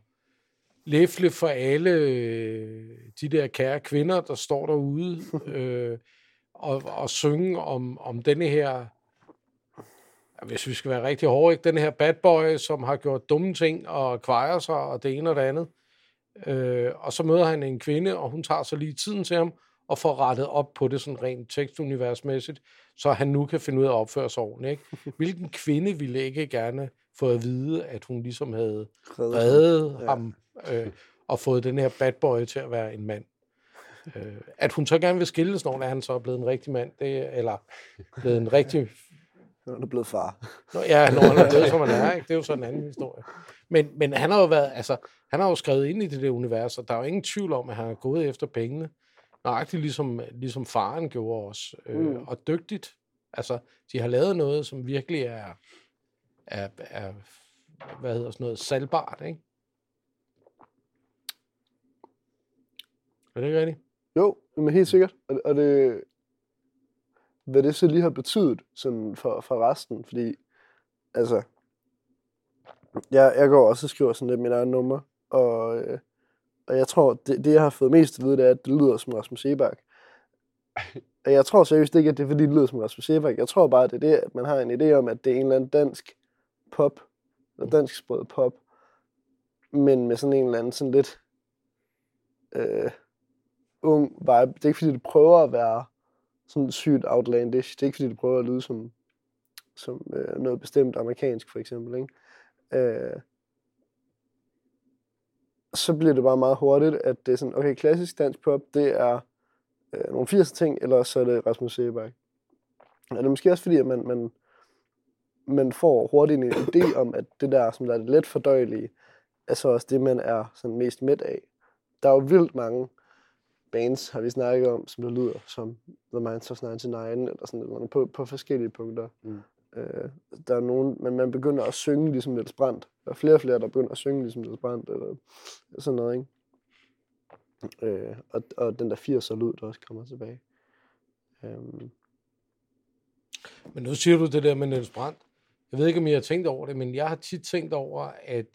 læfle for alle øh, de der kære kvinder, der står derude, øh, og, og synge om, om denne her, hvis vi skal være rigtig hårde, ikke? den her bad boy, som har gjort dumme ting og kvejer sig og det ene og det andet. Øh, og så møder han en kvinde, og hun tager så lige tiden til ham og får rettet op på det sådan rent tekstuniversmæssigt, så han nu kan finde ud af at opføre sig ordentligt. Ikke? Hvilken kvinde ville ikke gerne få at vide, at hun ligesom havde reddet reddet Ja. ham øh, og fået den her bad boy til at være en mand. Øh, at hun så gerne vil skilles, når han så er blevet en rigtig mand, det, eller blevet en rigtig... Han er blevet far. Nå, ja, når han er blevet, som han er, ikke? det er jo sådan en anden historie. Men, men han har jo været, altså, han har jo skrevet ind i det der univers, og der er jo ingen tvivl om, at han har gået efter pengene. Nøjagtigt ligesom, ligesom faren gjorde også. Øh, Mm. mm. Og dygtigt. Altså, de har lavet noget, som virkelig er, er, er hvad hedder sådan noget, salgbart, ikke? Er det ikke rigtigt? Jo, men helt sikkert. Og, og det, hvad det så lige har betydet sådan for, for resten, fordi altså, jeg, jeg går også og skriver sådan lidt mit eget nummer, og, øh, og jeg tror, det, det jeg har fået mest at vide, det er, at det lyder som Rasmus Sebak. Og jeg tror seriøst ikke, at det er, fordi det lyder som Rasmus Sebak. Jeg tror bare, at det er det, at man har en idé om, at det er en eller anden dansk pop, eller dansk sproget pop, men med sådan en eller anden sådan lidt øh, ung vibe. Det er ikke fordi, det prøver at være sådan sygt outlandish. Det er ikke fordi, det prøver at lyde som, som øh, noget bestemt amerikansk, for eksempel. Ikke? Øh, så bliver det bare meget hurtigt, at det er sådan, okay, klassisk dansk pop, det er øh, nogle 80 ting, eller så er det Rasmus Sebak. Og det er måske også fordi, at man, man, man får hurtigt en idé om, at det der, som der er det let fordøjelige, er så også det, man er sådan mest midt af. Der er jo vildt mange bands, har vi snakket om, som der lyder som The Minds of 99, eller sådan noget, på, på forskellige punkter. Mm. Øh, der er nogen, men man begynder at synge ligesom Niels Brandt. Der er flere og flere, der begynder at synge ligesom Niels Brandt, eller sådan noget, ikke? Øh, og, og den der 80'er lyd, der også kommer tilbage. Øhm, Men nu siger du det der med Niels Brandt. Jeg ved ikke, om jeg har tænkt over det, men jeg har tit tænkt over, at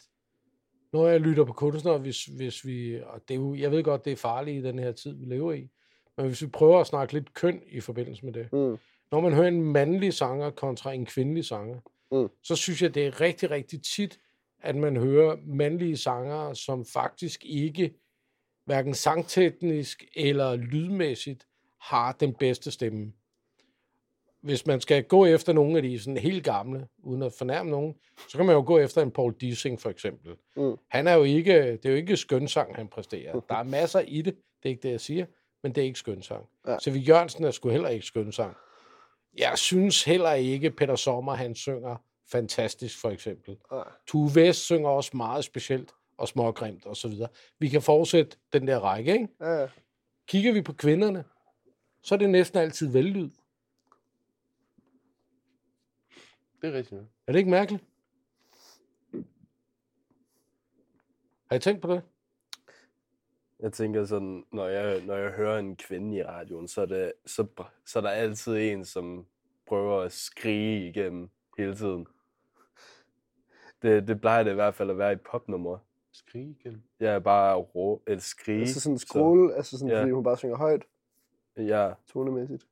når jeg lytter på kunstnere, hvis, hvis vi, og det er jo, jeg ved godt, det er farligt i den her tid, vi lever i, men hvis vi prøver at snakke lidt køn i forbindelse med det. mm, Når man hører en mandlig sanger kontra en kvindelig sanger, Mm. så synes jeg, det er rigtig, rigtig tit, at man hører mandlige sangere, som faktisk ikke, hverken sangteknisk eller lydmæssigt, har den bedste stemme. Hvis man skal gå efter nogle af de sådan helt gamle, uden at fornærme nogen, så kan man jo gå efter en Paul Dissing for eksempel. Mm. Han er jo ikke, det er jo ikke skønsang, han præsterer. Der er masser i det, det er ikke det, jeg siger, men det er ikke skønsang. Ja. Så vi Jørgensen er sgu heller ikke skønsang. Jeg synes heller ikke, Peter Sommer, han synger fantastisk, for eksempel. Nej. Tue Vest synger også meget specielt og smågrimt og så videre. Vi kan fortsætte den der række, ikke? Ja, ja. Kigger vi på kvinderne, så er det næsten altid vellyd. Det er rigtigt. ja. Er det ikke mærkeligt? Har I tænkt på det? Jeg tænker sådan, når jeg, når jeg hører en kvinde i radioen, så er, det, så, så er der altid en, som prøver at skrige igennem hele tiden. Det, det plejer det i hvert fald at være i popnummer. Skrig igen. Jeg er bare rå, et skrige. Altså sådan en skråle, altså sådan, ja. fordi hun bare synger højt, Så, ja, tonemæssigt.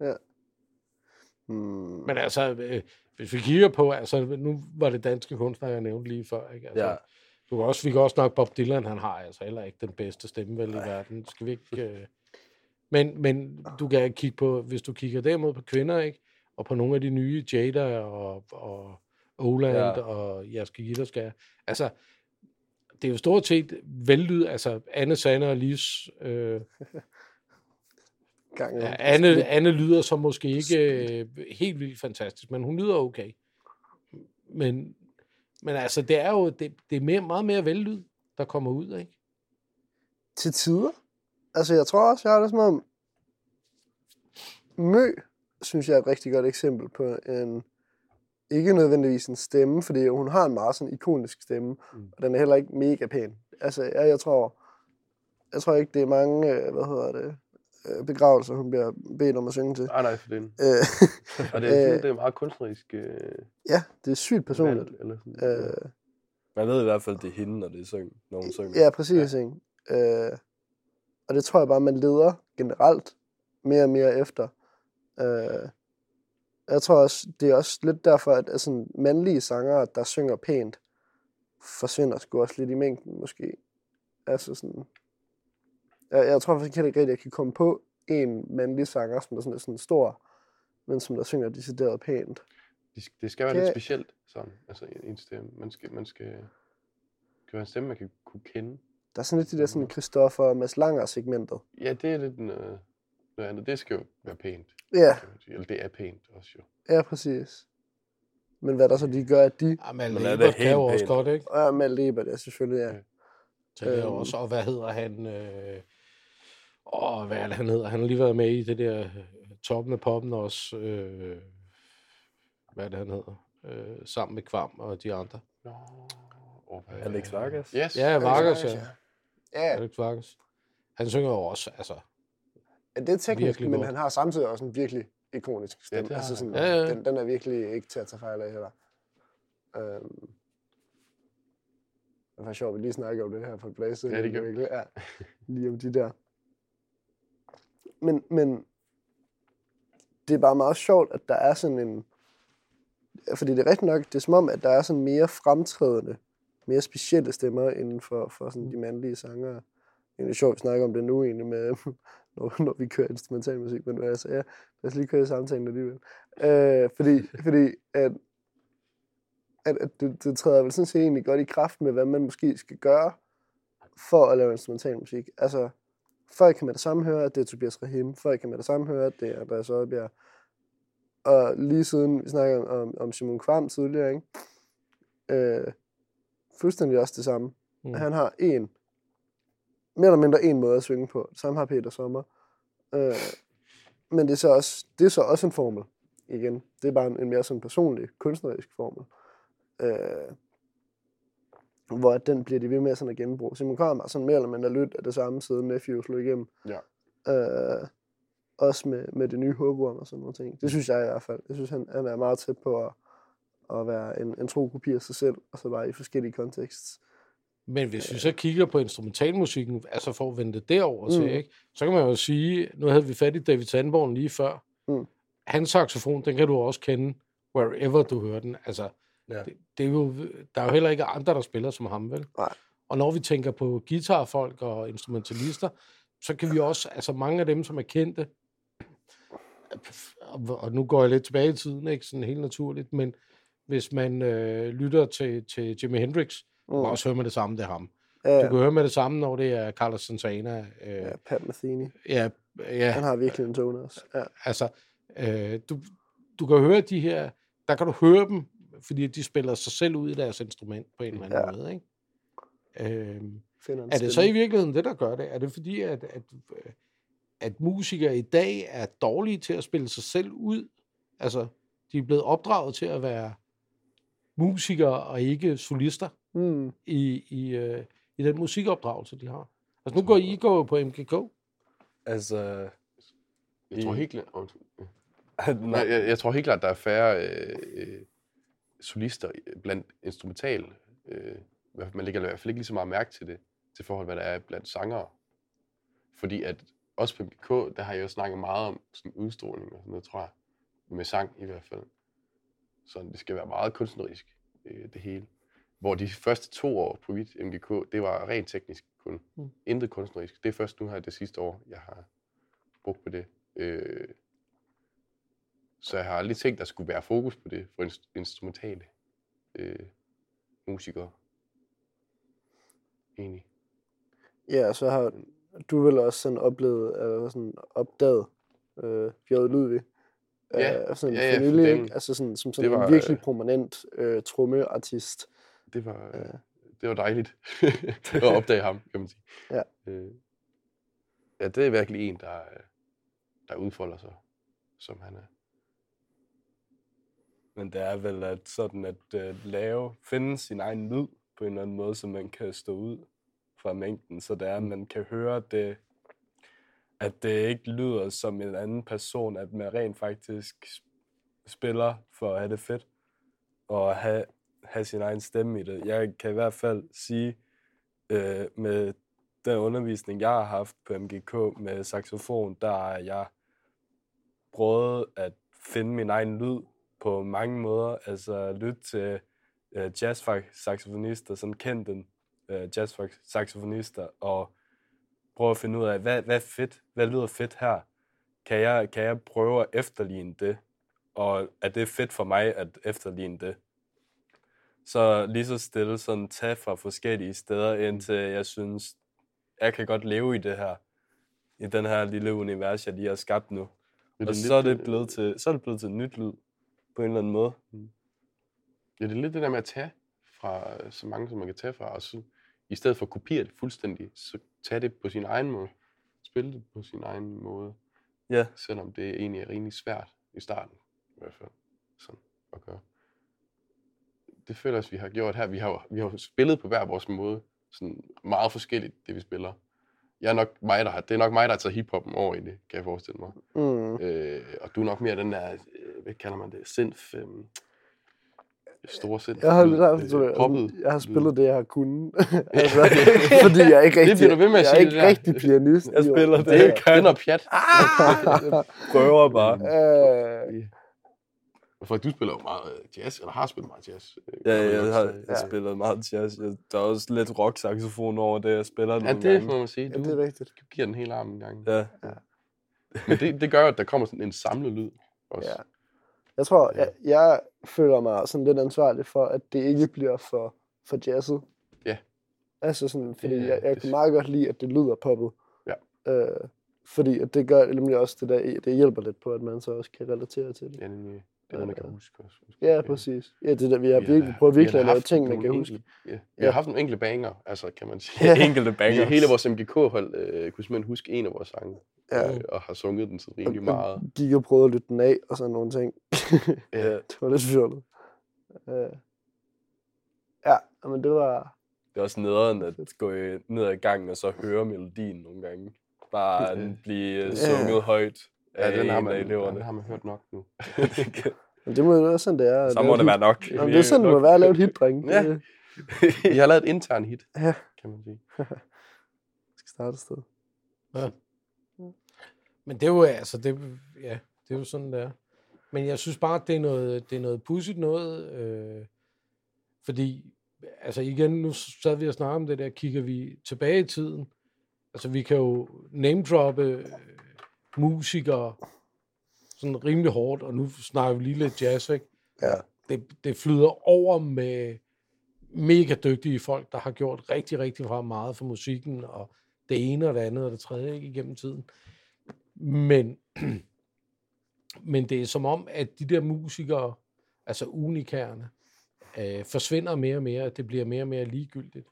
Ja. Hmm. Men altså, øh, hvis vi kigger på, altså nu var det danske kunstnere, jeg nævnte lige før, ikke? Altså, ja. Du kan også, vi kan også nok Bob Dylan, han har altså heller ikke den bedste stemme vel i verden. Skal vi ikke... Øh... Men, men du kan kigge på, hvis du kigger derimod på kvinder, ikke? Og på nogle af de nye Jada og, og Oland ja. Og Jaske Gitterskær. Altså, det er jo stort set vellyd, altså Anne, Sanne og Lis. Øh, Gang, ja, Anne, Anne lyder så måske ikke øh, helt vildt fantastisk, men hun lyder okay. Men, men altså, det er jo det, det er mere, meget mere vellyd, der kommer ud, ikke? Til tider. Altså, jeg tror også, jeg har det som om... Mø, synes jeg er et rigtig godt eksempel på en... Ikke nødvendigvis en stemme, fordi hun har en meget sådan ikonisk stemme, mm. og den er heller ikke mega pæn. Altså, jeg, jeg tror... Jeg tror ikke, det er mange, øh, hvad hedder det, øh, begravelser, hun bliver bedt om at synge til. Nej, nej, for den. Øh, Og det er, det er meget kunstnerisk øh, ja, det er sygt personligt. valg, eller sådan. Øh, Man ved i hvert fald, det er hende, når, det er syng, når hun synger. Ja, præcis. Ja. Ikke? Øh, og det tror jeg bare, man leder generelt mere og mere efter. Øh, jeg tror også, det er også lidt derfor, at altså, mandlige sangere, der synger pænt, forsvinder sgu også lidt i mængden, måske. Altså sådan... Jeg, jeg tror faktisk heller ikke rigtigt, at jeg kan komme på en mandlig sanger, som er sådan, er sådan stor, men som der synger decideret pænt. Det, det skal være Kan- lidt specielt, sådan, altså en, stemme. Man skal, man skal det være en stemme, man kan kunne kende. Der er sådan lidt de der sådan Christoffer og Mads Langer segmentet. Ja, det er lidt noget, noget andet. Det skal jo være pænt, Ja, kan. Eller det er pænt også jo. ja, præcis. Men hvad der så de gør, at de... Ja, men Men er det Lebert kan jo også godt, ikke? Og Malte Ebert, ja, selvfølgelig, ja. Ja. Tænker jeg Øhm. også. Og hvad hedder han? Øh... Åh, hvad er det, han hedder? Han har lige været med i det der øh, toppen af poppen også. Øh... Hvad er det, han hedder? Øh, sammen med Kvam og de andre. Og hvad- Alex Vargas? Yes. Ja, Vargas, ja. Ja, ja. Alex Vargas. Han synger jo også, altså. det er teknisk, men godt. han har samtidig også en virkelig ikonisk stemme. det har altså sådan. Ja, ja. Den, den er virkelig ikke til at tage fejl af heller. Øhm. Det var sjovt, at vi lige snakker om det her på Blaze. Ja, det gør vi. virkelig. Ja, lige om de der. Men, men det er bare meget sjovt, at der er sådan en... Fordi det er rigtigt nok, det er som om, at der er sådan mere fremtrædende, mere specielle stemmer inden for, for sådan de mandlige sangere. Det er sjovt, at vi snakker om det nu egentlig, med, når, når vi kører instrumentalmusik, men altså, ja, lad os lige køre samtalen alligevel. Øh, fordi, fordi at, at, at det, det træder vel sådan set egentlig godt i kraft med, hvad man måske skal gøre for at lave instrumentalmusik. Altså, folk kan med det samme høre, at det er Tobias Rahim. Folk kan med det samme høre, at det er Andreas Oddbjerg. Og lige siden vi snakkede om, om, Simon Kvam tidligere, ikke? Øh, fuldstændig også det samme. Mm. Han har en, mere eller mindre en måde at synge på. Samme har Peter Sommer. Øh, men det er, så også, det er så også en formel. Igen, det er bare en, en mere sådan personlig, kunstnerisk formel. Øh, hvor den bliver de ved med sådan at genbruge. Simon Kvam har sådan mere eller mindre lyt af det samme siden Nephew slog igennem. Ja. Øh, også med, med det nye håbord og sådan nogle ting. Det synes jeg i hvert fald. Jeg synes, han, han er meget tæt på at, at være en, en tro kopi af sig selv, og så bare i forskellige kontekster. Men hvis vi så kigger på instrumentalmusikken, altså for at vende det derover til, Mm. ikke? så kan man jo sige, nu havde vi fat i David Sandborn lige før. Mm. Hans saxofon, den kan du også kende, wherever du hører den. Altså, Ja. det, det er jo, der er jo heller ikke andre, der spiller som ham, vel? Nej. Og når vi tænker på guitarfolk og instrumentalister, så kan vi også, altså mange af dem, som er kendte, og, nu går jeg lidt tilbage i tiden, ikke sådan helt naturligt, men hvis man øh, lytter til, til Jimi Hendrix, mm. man også høre med det samme, det er ham. Ja, Du kan høre med det samme, når det er Carlos Santana. Øh, ja, Pat Metheny. ja, ja, Han har virkelig en tone også. Ja. altså, øh, du, du kan høre de her, der kan du høre dem, fordi de spiller sig selv ud i deres instrument på en eller anden Ja. måde, ikke? Øh, Finder en er det så i virkeligheden det, der gør det? Er det fordi, at, at, at musikere i dag er dårlige til at spille sig selv ud? Altså, de er blevet opdraget til at være musikere og ikke solister Mm. i, i, øh, i den musikopdragelse, de har. Altså, nu går I går på MGK. Altså, Jeg tror helt klart, nej, Nej, jeg, jeg tror helt klart, der er færre øh, øh, solister i- blandt instrumental. Øh, man lægger i hvert fald ikke lige så meget mærke til det, til forhold hvad der er blandt sangere. Fordi at også på MGK, der har jeg jo snakket meget om sådan udstråling og sådan noget, tror jeg. Med sang i hvert fald. Så det skal være meget kunstnerisk, øh, det hele. Hvor de første to år på mit MGK, det var rent teknisk kun. Mm. Intet kunstnerisk. Det er først nu her det sidste år, jeg har brugt på det. Øh, så jeg har aldrig tænkt, der skulle være fokus på det for inst- instrumentale øh, musikere. Enig. Ja, så har du vel også sådan oplevet, eller sådan opdaget øh, J. Ludvig. Ja, øh, sådan ja, ja, delen. ikke? Altså sådan, som sådan Det en var, virkelig øh, prominent øh, trommeartist. Det var, øh, det var dejligt at opdage ham, kan man sige. Ja. Øh, ja, det er virkelig en, der, øh, der udfolder sig, som han er. Men det er vel at sådan at uh, lave, finde sin egen lyd på en eller anden måde, så man kan stå ud fra mængden, så det er, at man kan høre det, at det ikke lyder som en anden person, at man rent faktisk spiller for at have det fedt, og have, have sin egen stemme i det. Jeg kan i hvert fald sige, øh, med den undervisning, jeg har haft på MGK med saxofon, der er jeg prøvet at finde min egen lyd på mange måder. Altså lytte til øh, jazz-saxofonister, sådan kendte øh, jazz-saxofonister, og prøve at finde ud af, hvad, hvad fedt? Hvad lyder fedt her? Kan jeg, kan jeg prøve at efterligne det? Og er det fedt for mig at efterligne det? Så lige så stille sådan tage fra forskellige steder, indtil jeg synes, jeg kan godt leve i det her. I den her lille univers, jeg lige har skabt nu. Og så er, det blevet til, så er det blevet til nyt lyd, på en eller anden måde. Ja, det er lidt det der med at tage fra øh, så mange, som man kan tage fra, og så i stedet for at kopiere det fuldstændig, så tage det på sin egen måde. Spille det på sin egen måde, Ja, selvom det egentlig er rimelig svært i starten, i hvert fald, sådan at gøre. Det føler jeg, vi har gjort her. Vi har, vi har spillet på hver vores måde, sådan meget forskelligt, det vi spiller. Jeg er nok mig, der har, det er nok mig, der har taget hiphoppen over i det, kan jeg forestille mig. Mm. Øh, og du er nok mere den der, øh, hvad kalder man det, synth, øh, store synth. Jeg har, lidt haft, øh, poppet jeg har lyd. spillet det, jeg har kunnet. altså, fordi jeg er ikke Det rigtig, bliver du ved med at jeg er ikke det der. rigtig pianist. jeg spiller det, Det, det er kan. noget pjat. Prøver bare. Øh, For du spiller jo meget øh, jazz, eller har spillet meget jazz. øh, Ja, man jeg har jeg spillet meget jazz. Jeg, der er også lidt rock-saxofon over det, jeg spiller Ja, nogle det gange. må man sige. ja, Du det er rigtigt. giver den hele armen en gang. Ja, Men det, det gør at der kommer sådan en samlet lyd også. Ja. Jeg tror, jeg, jeg føler mig sådan lidt ansvarlig for, at det ikke bliver for, for jazzet. Ja. Altså sådan, fordi er- jeg, jeg det- kan meget godt lide, at det lyder poppet. Ja. Øh, fordi at det gør nemlig også det der, det hjælper lidt på, at man så også kan relatere til det. Ja, nemlig. Det er noget, man kan huske også. Ja, præcis. Ja, det der, vi har Vi har virkelig prøvet virkelig at lave ting, man kan huske. Ja, vi har haft nogle enkelte banger, altså kan man sige. Ja. enkelte banger. hele vores MGK-hold øh, kunne simpelthen huske en af vores sange, Ja. øh, og har sunget den så rimelig Og- meget. og Gik og prøvede at lytte den af, og sådan nogle ting. Ja. det var lidt fjollet. Øh. Ja, men det var... Det er også nederen at gå i- ned ad gangen og så høre melodien nogle gange. Bare blive øh, Ja. sunget højt Ja, den har, man, eleverne. den har man hørt nok nu. Men det må jo være sådan, det er. at så må et det være hit. nok. Jamen, det er sådan, det må være at lave et hit, dreng. Ja. Vi har lavet et intern hit, Ja. kan man sige. skal starte et sted. Men det er jo, altså, det, ja, det er jo sådan, det er. Men jeg synes bare, det er noget, det er noget pudsigt noget, øh, fordi, altså igen, nu sad vi og snakkede om det der, kigger vi tilbage i tiden, Altså, vi kan jo name-droppe øh, musikere sådan rimelig hårdt, og nu snakker vi lige lidt jazz, ikke? Ja. Det, det flyder over med mega dygtige folk, der har gjort rigtig, rigtig meget for musikken, og det ene og det andet og det tredje ikke, igennem tiden. Men, men det er som om, at de der musikere, altså unikærne, øh, forsvinder mere og mere, at det bliver mere og mere ligegyldigt.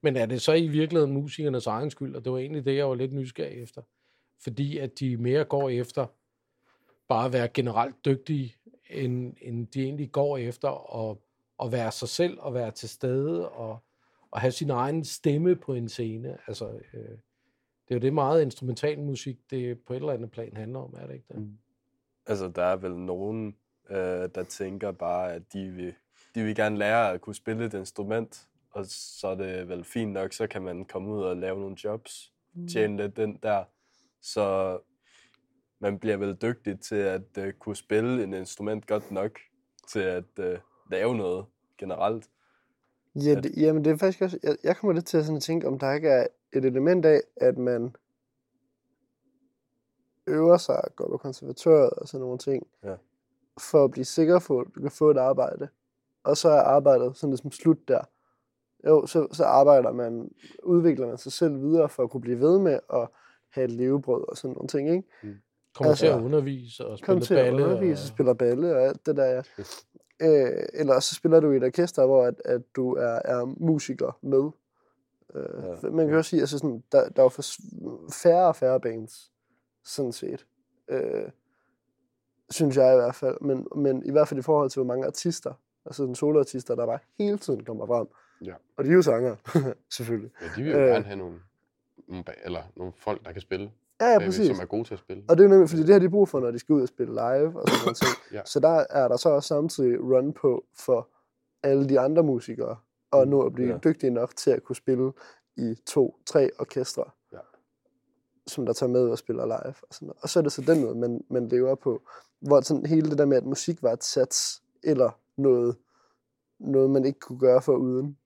Men er det så i virkeligheden musikernes egen skyld? Og det var egentlig det, jeg var lidt nysgerrig efter. Fordi at de mere går efter bare at være generelt dygtige, end, end de egentlig går efter at, at være sig selv og være til stede og, og have sin egen stemme på en scene. Altså, øh, det er jo det meget instrumental musik, det på et eller andet plan handler om, er det ikke det? Mm. Altså, der er vel nogen, øh, der tænker bare, at de vil, de vil gerne lære at kunne spille et instrument, og så er det vel fint nok, så kan man komme ud og lave nogle jobs, tjene lidt den der. Så man bliver vel dygtig til at uh, kunne spille en instrument godt nok til at uh, lave noget generelt. Ja, det, jamen det er faktisk også, jeg, jeg kommer lidt til at sådan tænke, om der ikke er et element af, at man øver sig, går på konservatoriet og sådan nogle ting, Ja. for at blive sikker på, at du kan få et arbejde. Og så er arbejdet sådan ligesom slut der. Jo, så, så arbejder man, udvikler man sig selv videre for at kunne blive ved med at have et levebrød og sådan nogle ting, ikke? Kommer Altså, til at undervise og spille til at balle. undervise, og, spiller balle og alt det der, ja. Øh, eller så spiller du i et orkester, hvor at, at du er, er musiker med. Øh, Ja. ja. Man kan også sige, altså sådan, der, der er for færre og færre bands, sådan set. Øh, synes jeg i hvert fald. Men, men i hvert fald i forhold til, hvor mange artister, altså sådan soloartister, der bare hele tiden kommer frem. Ja. Og de er jo sanger, selvfølgelig. Ja, de vil jo Øh. gerne have nogle, nogle, eller nogle folk, der kan spille, Ja, ja, bagved, præcis. som er gode til at spille. Og det er nemlig, fordi det har de brug for, når de skal ud og spille live og sådan noget. Ja. Så der er der så også samtidig run på for alle de andre musikere, og nu at blive Ja. ja. dygtige nok til at kunne spille i to, tre orkestre, Ja. som der tager med og spiller live. Og, sådan noget. og så er det så den måde, man, man lever på. Hvor sådan hele det der med, at musik var et sats, eller noget, noget man ikke kunne gøre for uden.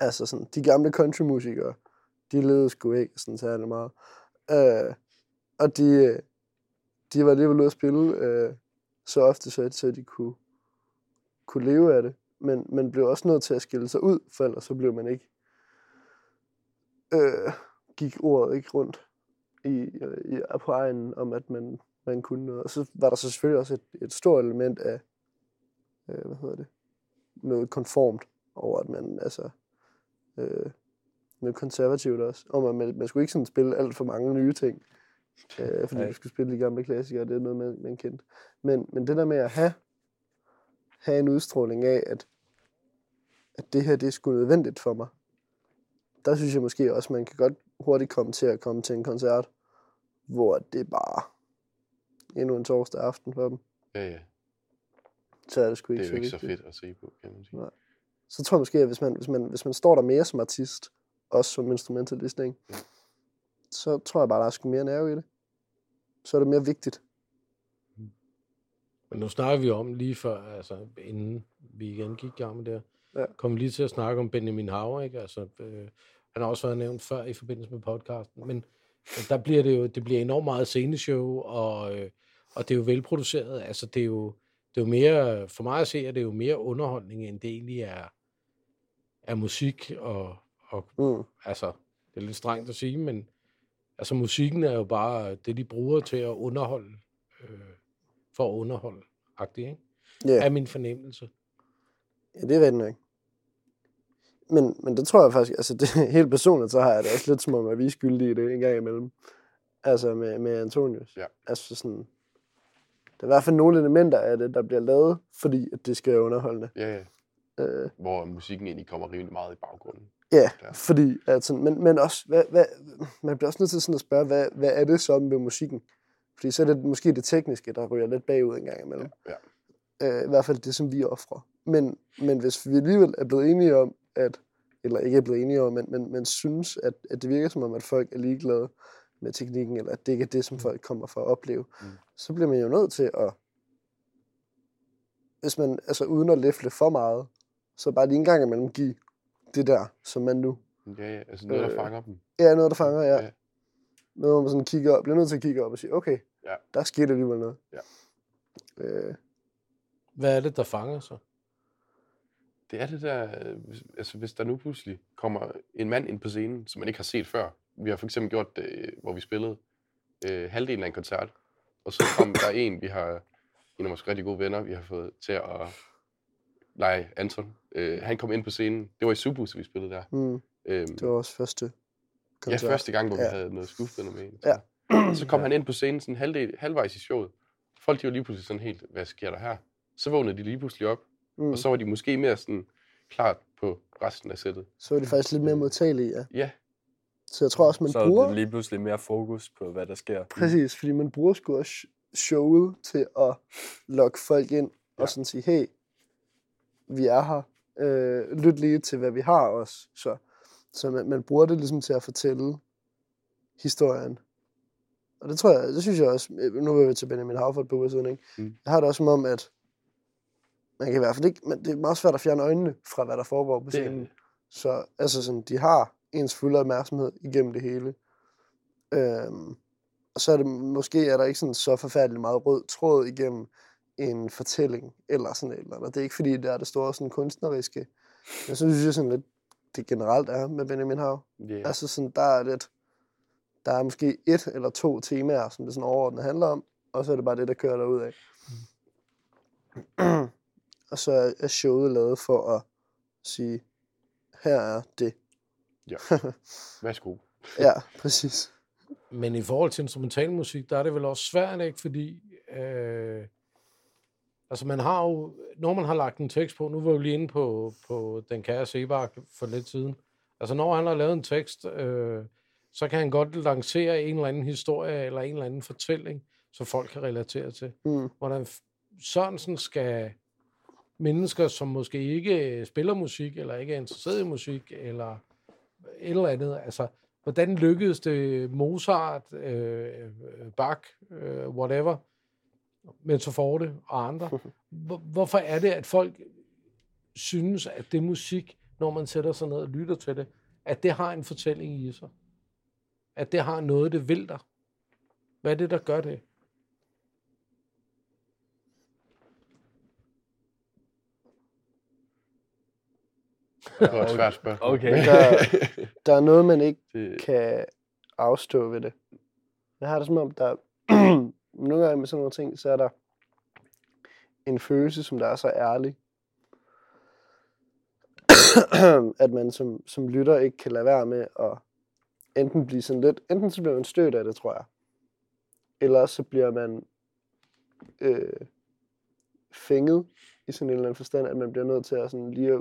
Altså sådan, de gamle countrymusikere, de levede sgu ikke sådan særlig meget. Øh, og de, øh, de var alligevel ude at spille øh, så ofte, så, så de kunne, kunne leve af det. Men man blev også nødt til at skille sig ud, for ellers så blev man ikke... Øh, gik ordet ikke rundt i, i, på egen om, at man, man kunne noget. Og så var der så selvfølgelig også et, et stort element af, øh, hvad hedder det, noget konformt over, at man, altså, øh, noget konservativt også, om at man, man skulle ikke sådan spille alt for mange nye ting, øh, fordi Nej. du skulle spille de gamle klassikere, det er noget, man, man kendte. Men, men det der med at have, have en udstråling af, at, at det her, det er sgu nødvendigt for mig, der synes jeg måske også, man kan godt hurtigt komme til at komme til en koncert, hvor det er bare endnu en torsdag aften for dem. Ja, ja. Så er det sgu ikke, Det er jo ikke så vigtigt. fedt at se på, kan man sige. Nej. Så tror jeg måske, at hvis man, hvis man, hvis man står der mere som artist, også som instrumentalist, ikke? Så tror jeg bare, der er sgu mere nerve i det. Så er det mere vigtigt. Men nu snakker vi om lige før, altså inden vi igen gik i gang med det Ja. kom lige til at snakke om Benjamin Hauer, ikke? Altså, øh, han har også været nævnt før i forbindelse med podcasten, men der bliver det jo, det bliver enormt meget sceneshow, og, øh, og det er jo velproduceret, altså det er jo, det er jo mere, for mig at se, at det er jo mere underholdning, end det egentlig er, er musik, og, og Mm. altså, det er lidt strengt at sige, men altså musikken er jo bare det, de bruger til at underholde, øh, for at underholde, agtigt, ikke? Ja. Er min fornemmelse. Ja, det er rigtigt nok. Men, men det tror jeg faktisk, altså det, helt personligt, så har jeg det også lidt som om, at vi er skyldige i det en gang imellem. Altså med, med Antonius. Ja. Altså sådan, der er i hvert fald nogle elementer af det, der bliver lavet, fordi at det skal være underholdende. Ja, ja. Øh, Hvor musikken egentlig kommer rimelig meget i baggrunden. Ja, Ja. fordi, at sådan, men, men også, hvad, hvad, man bliver også nødt til sådan at spørge, hvad, hvad er det så med musikken? Fordi så er det måske det tekniske, der ryger lidt bagud en gang imellem. Ja. Øh, I hvert fald det, som vi offrer. Men, men hvis vi alligevel er blevet enige om, at, eller ikke er blevet enige om, men, men, men synes, at, at det virker som om, at folk er ligeglade med teknikken, eller at det ikke er det, som folk kommer for at opleve, Mm. mm. så bliver man jo nødt til at, hvis man, altså uden at læfle for meget, så bare lige en gang imellem give det der, som man nu Ja, ja, altså noget, der Øh, fanger dem. Ja, noget, der fanger, ja. Ja. Noget, hvor man sådan kigger op, bliver nødt til at kigge op og sige, okay, Ja. der skete alligevel noget. Ja. Øh, Hvad er det, der fanger sig? Det er det der, øh, hvis- altså hvis der nu pludselig kommer en mand ind på scenen, som man ikke har set før. Vi har for eksempel gjort det, hvor vi spillede øh, halvdelen af en koncert, og så kom der en, vi har, en af vores rigtig gode venner, vi har fået til at, nej, Anton, øh, han kom ind på scenen. Det var i Subus, vi spillede der. mm, Øhm, det var også første ja, koncert. første gang, hvor vi Ja. havde noget skuespiller med. En. Ja. Så kom han ind på scenen sådan halvdel, halvvejs i showet. Folk de var lige pludselig sådan helt, hvad sker der her? Så vågnede de lige pludselig op, Mm. og så var de måske mere sådan klart på resten af sættet. Så er de faktisk lidt mere modtagelige, ja. Ja, Så jeg tror også, man så er bruger... det lige pludselig mere fokus på, hvad der sker. Præcis, fordi man bruger sgu også showet til at lokke folk ind ja. Ja. og sådan sige, hey, vi er her. Øh, lyt lige til, hvad vi har også. Så, så man, man bruger det ligesom til at fortælle historien. Og det tror jeg, det synes jeg også, øh, nu er vi til Benjamin Havford på siden, ikke? Mm. Jeg har det også som om, at man kan i hvert fald ikke, men det er meget svært at fjerne øjnene fra, hvad der foregår på scenen. det. Så altså sådan, de har ens fulde opmærksomhed igennem det hele. Øhm, og så er det måske er der ikke sådan så forfærdeligt meget rød tråd igennem en fortælling eller sådan et eller andet. Det er ikke fordi, det er det store sådan kunstneriske. Men så synes jeg sådan lidt, det generelt er med Benjamin Hav. Ja. Altså sådan, der er lidt, der er måske et eller to temaer, som det sådan overordnet handler om, og så er det bare det, der kører derud af. og så er- showet lavet for at sige, her er det. Værsgo. Ja, præcis. Men i forhold til instrumentalmusik, der er det vel også svært, ikke? Fordi, øh, altså man har jo, når man har lagt en tekst på, nu var vi lige inde på, på Den Kære Sebak for lidt siden, altså når han har lavet en tekst, øh, så kan han godt lancere en eller anden historie, eller en eller anden fortælling, som folk kan relatere til. Mm. Hvordan Sørensen skal mennesker, som måske ikke spiller musik, eller ikke er interesseret i musik, eller et eller andet, altså, hvordan lykkedes det Mozart, øh, Bach, øh, whatever, Metaforte og andre? Hvor, hvorfor er det, at folk synes, at det musik, når man sætter sig ned og lytter til det, at det har en fortælling i sig? At det har noget, det vil dig? Hvad er det, der gør det? Det var et svært spørgsmål. Okay. Der, der er noget, man ikke det, kan afstå ved det. Jeg har det som om, der nogle gange med sådan nogle ting, så er der en følelse, som der er så ærlig, at man som, som lytter ikke kan lade være med at enten blive sådan lidt, enten så bliver man stødt af det, tror jeg, eller så bliver man øh, fænget i sådan en eller anden forstand, at man bliver nødt til at sådan lige at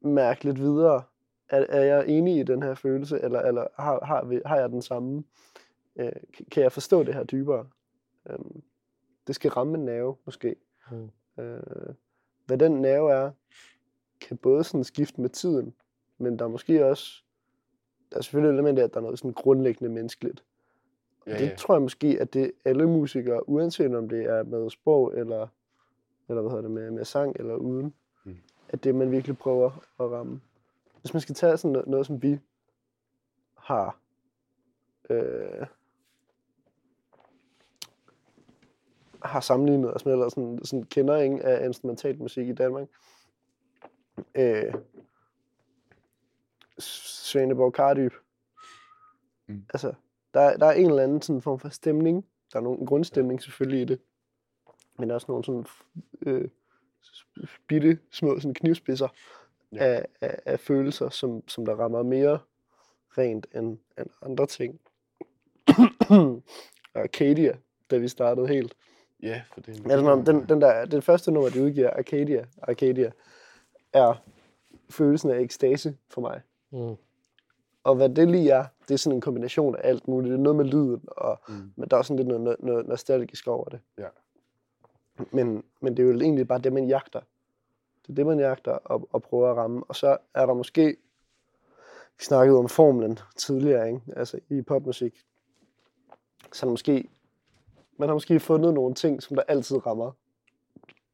mærke lidt videre. Er, er jeg enig i den her følelse, eller, eller har, har, vi, har jeg den samme? Øh, kan- jeg forstå det her dybere? Øhm, det skal ramme en nerve, måske. Mm. Øh, hvad den nerve er, kan både sådan skifte med tiden, men der er måske også, der er selvfølgelig et element af, at der er noget sådan grundlæggende menneskeligt. Og Ja, det ja. tror jeg måske, at det alle musikere, uanset om det er med sprog, eller, eller hvad hedder det, med, med sang eller uden, Mm. at det man virkelig prøver at ramme. Hvis man skal tage sådan noget, noget som vi har, øh, har sammenlignet os med, eller sådan, sådan kender ingen af instrumental musik i Danmark. Øh, Svaneborg Kardyb. Mm. Altså, der, der er en eller anden sådan form for stemning. Der er nogen grundstemning selvfølgelig i det. Men der er også nogle sådan øh, bitte små sådan knivspidser Ja. af, af, af, følelser, som, som der rammer mere rent end, end andre ting. Arcadia, da vi startede helt. Ja, for det Er det sådan, om, den, den der, den første nummer, de udgiver, Arcadia, Arcadia, er følelsen af ekstase for mig. Mm. Og hvad det lige er, det er sådan en kombination af alt muligt. Det er noget med lyden, og, mm. men der er også sådan lidt noget, noget, noget nostalgisk over det. Ja. Men, men det er jo egentlig bare det, man jagter. Det er det, man jagter og, og prøver at ramme. Og så er der måske, vi snakkede om formlen tidligere, ikke? altså i popmusik, så er der måske, man har måske fundet nogle ting, som der altid rammer.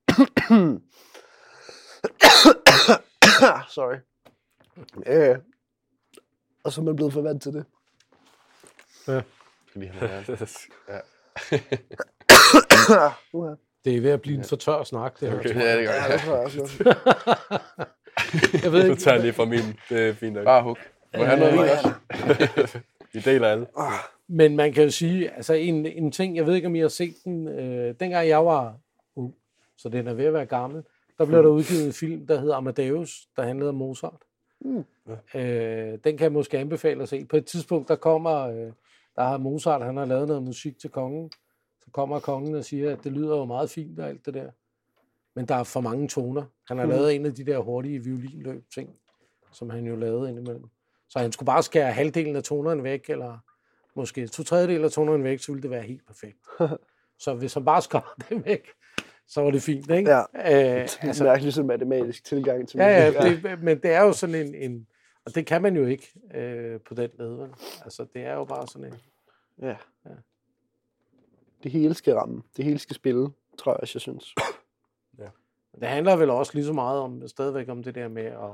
Sorry. Øh, Og så er man blevet for vant til det. Fordi han er ja. Uh-huh. Det er ved at blive en for tør snak, det her. Okay. ja, det gør Ja, jeg. det tror jeg også. nok. Jeg ved Du ikke, tager lige fra min. Det er fint nok. Bare hug. Må han noget? Vi deler alle. Men man kan jo sige, altså en, en ting, jeg ved ikke, om I har set den, øh, dengang jeg var ung, så den er ved at være gammel, der blev der udgivet en film, der hedder Amadeus, der handlede om Mozart. Mm. Øh, den kan jeg måske anbefale at se. På et tidspunkt, der kommer, øh, der har Mozart, han har lavet noget musik til kongen, så kommer kongen og siger, at det lyder jo meget fint og alt det der. Men der er for mange toner. Han har Mm. lavet en af de der hurtige violinløb ting, som han jo lavede indimellem. Så han skulle bare skære halvdelen af tonerne væk, eller måske to tredjedel af tonerne væk, så ville det være helt perfekt. så hvis han bare skar det væk, så var det fint, ikke? Ja. Øh, Altså, altså, mærkelig så matematisk tilgang til ja, ja, det, men det er jo sådan en, en og det kan man jo ikke øh, på den led. Altså, det er jo bare sådan en... ja. Ja. Det hele skal ramme. Det hele skal spille, tror jeg, jeg synes. Det handler vel også lige så meget om, stadigvæk om det der med at,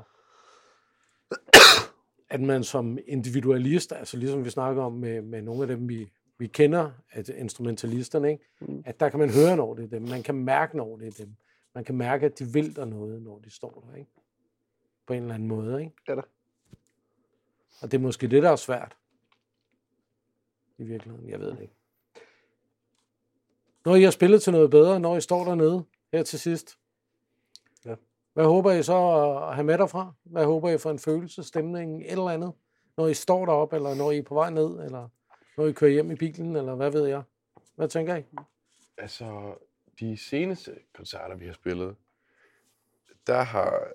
at man som individualist, altså ligesom vi snakker om med, med nogle af dem, vi, vi kender, at instrumentalisterne, ikke? Mm. at der kan man høre, når det er dem. Man kan mærke, når det er dem. Man kan mærke, at de vil der noget, når de står der. Ikke? På en eller anden måde. Ikke? Ja da. Og det er måske det, der er svært. I virkeligheden. Jeg ved det ikke. Når I har spillet til noget bedre, når I står dernede her til sidst hvad håber I så at have med derfra? Hvad håber I for en følelse, stemning, et eller andet? Når I står deroppe, eller når I er på vej ned, eller når I kører hjem i bilen, eller hvad ved jeg? Hvad tænker I? Altså, de seneste koncerter, vi har spillet, der har,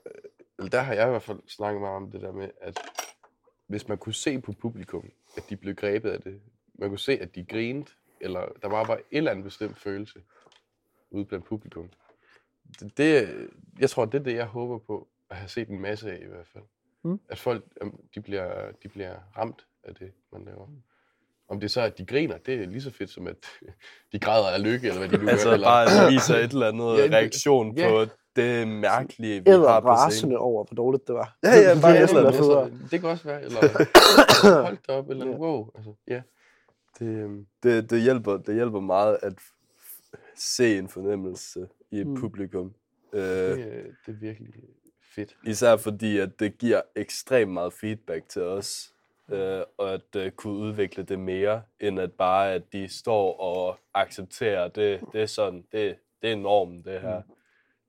eller der har jeg i hvert fald snakket meget om det der med, at hvis man kunne se på publikum, at de blev grebet af det, man kunne se, at de grinede, eller der var bare en eller anden bestemt følelse ude blandt publikum. Det, det, jeg tror, det er det, jeg håber på at have set en masse af i hvert fald. Mm. At folk, de bliver, de bliver ramt af det, man laver. Om det så er, at de griner, det er lige så fedt som, at de græder af lykke, eller hvad de nu Altså gør. Eller, bare, viser et eller andet Ja, reaktion ja. på det mærkelige, vi Eller har på scenen. over, hvor dårligt det var. Ja, ja, bare et eller andet. altså, det kan også være, eller hold da op, eller Ja. wow. Altså, ja. Det, øhm, det, det, hjælper, det hjælper meget at se en fornemmelse i et Mm. publikum. Øh, det, det er virkelig fedt. især fordi, at det giver ekstremt meget feedback til os, øh, og at øh, kunne udvikle det mere, end at bare, at de står og accepterer, det, det er sådan, det, det er normen, det her.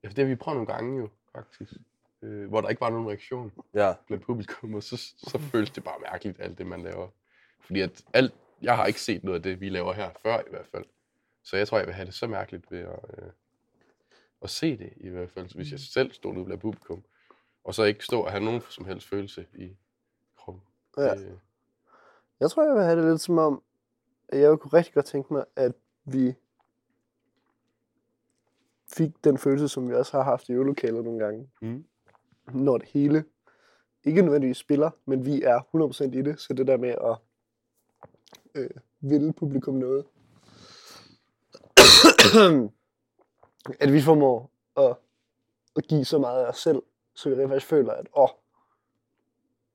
Ja, for det har vi prøvet nogle gange jo, faktisk. Øh, hvor der ikke var nogen reaktion Ja, blandt publikum, og så, så føles det bare mærkeligt, alt det, man laver. Fordi at alt, jeg har ikke set noget af det, vi laver her før i hvert fald. Så jeg tror, jeg vil have det så mærkeligt ved at, øh, at se det i hvert fald, hvis jeg selv stod ude blandt publikum. Og så ikke stå og have nogen som helst følelse i kroppen. Ja. Det, Jeg tror, jeg vil have det lidt som om, at jeg kunne rigtig godt tænke mig, at vi fik den følelse, som vi også har haft i øvelokalet nogle gange. Mm. Når det hele ikke nødvendigvis spiller, men vi er 100% i det. Så det der med at øh, ville publikum noget. At vi formår at, at give så meget af os selv, så vi rent faktisk føler, at åh,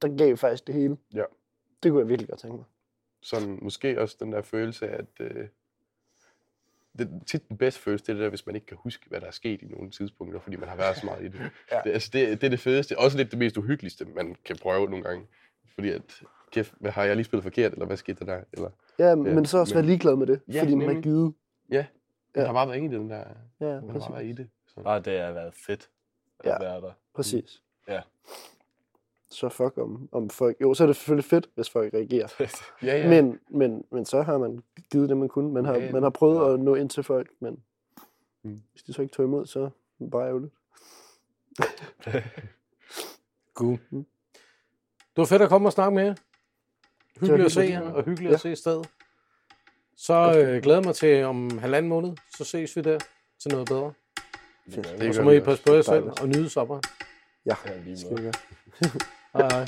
der gav faktisk det hele. Ja. Det kunne jeg virkelig godt tænke mig. sådan måske også den der følelse af, at øh, det, tit den bedste følelse, det er det der, hvis man ikke kan huske, hvad der er sket i nogle tidspunkter, fordi man har været så meget i det. Ja. det, altså det, det er det fedeste. Også lidt det mest uhyggeligste, man kan prøve nogle gange. Fordi at, kæft, hvad, har jeg lige spillet forkert, eller hvad skete der der? Eller, Ja, men så også men- være ligeglad med det, Ja, fordi man har nemlig. givet. ja, Ja. har bare været inde i den der, Ja, man har bare været i præcis. det. Så. bare det har været fedt at Ja. være der. præcis. Ja. Så fuck om, om folk... Jo, så er det selvfølgelig fedt, hvis folk reagerer. Ja, ja. Men, men, men så har man givet det, man kunne. Man har, Ja, man har prøvet ja. at nå ind til folk, men Mm. hvis de så ikke tog imod, så er bare ærgerligt. Cool. Det var fedt at komme og snakke med jer. Hyggeligt at se jer, og hyggeligt Ja. at se stedet. Så øh, glæder jeg mig til om halvanden måned, så ses vi der til noget bedre. Fedt. Det Og så må I passe på jer selv og nyde sommeren. Ja, Ja, lige skal vi måde. gøre. Hej hej.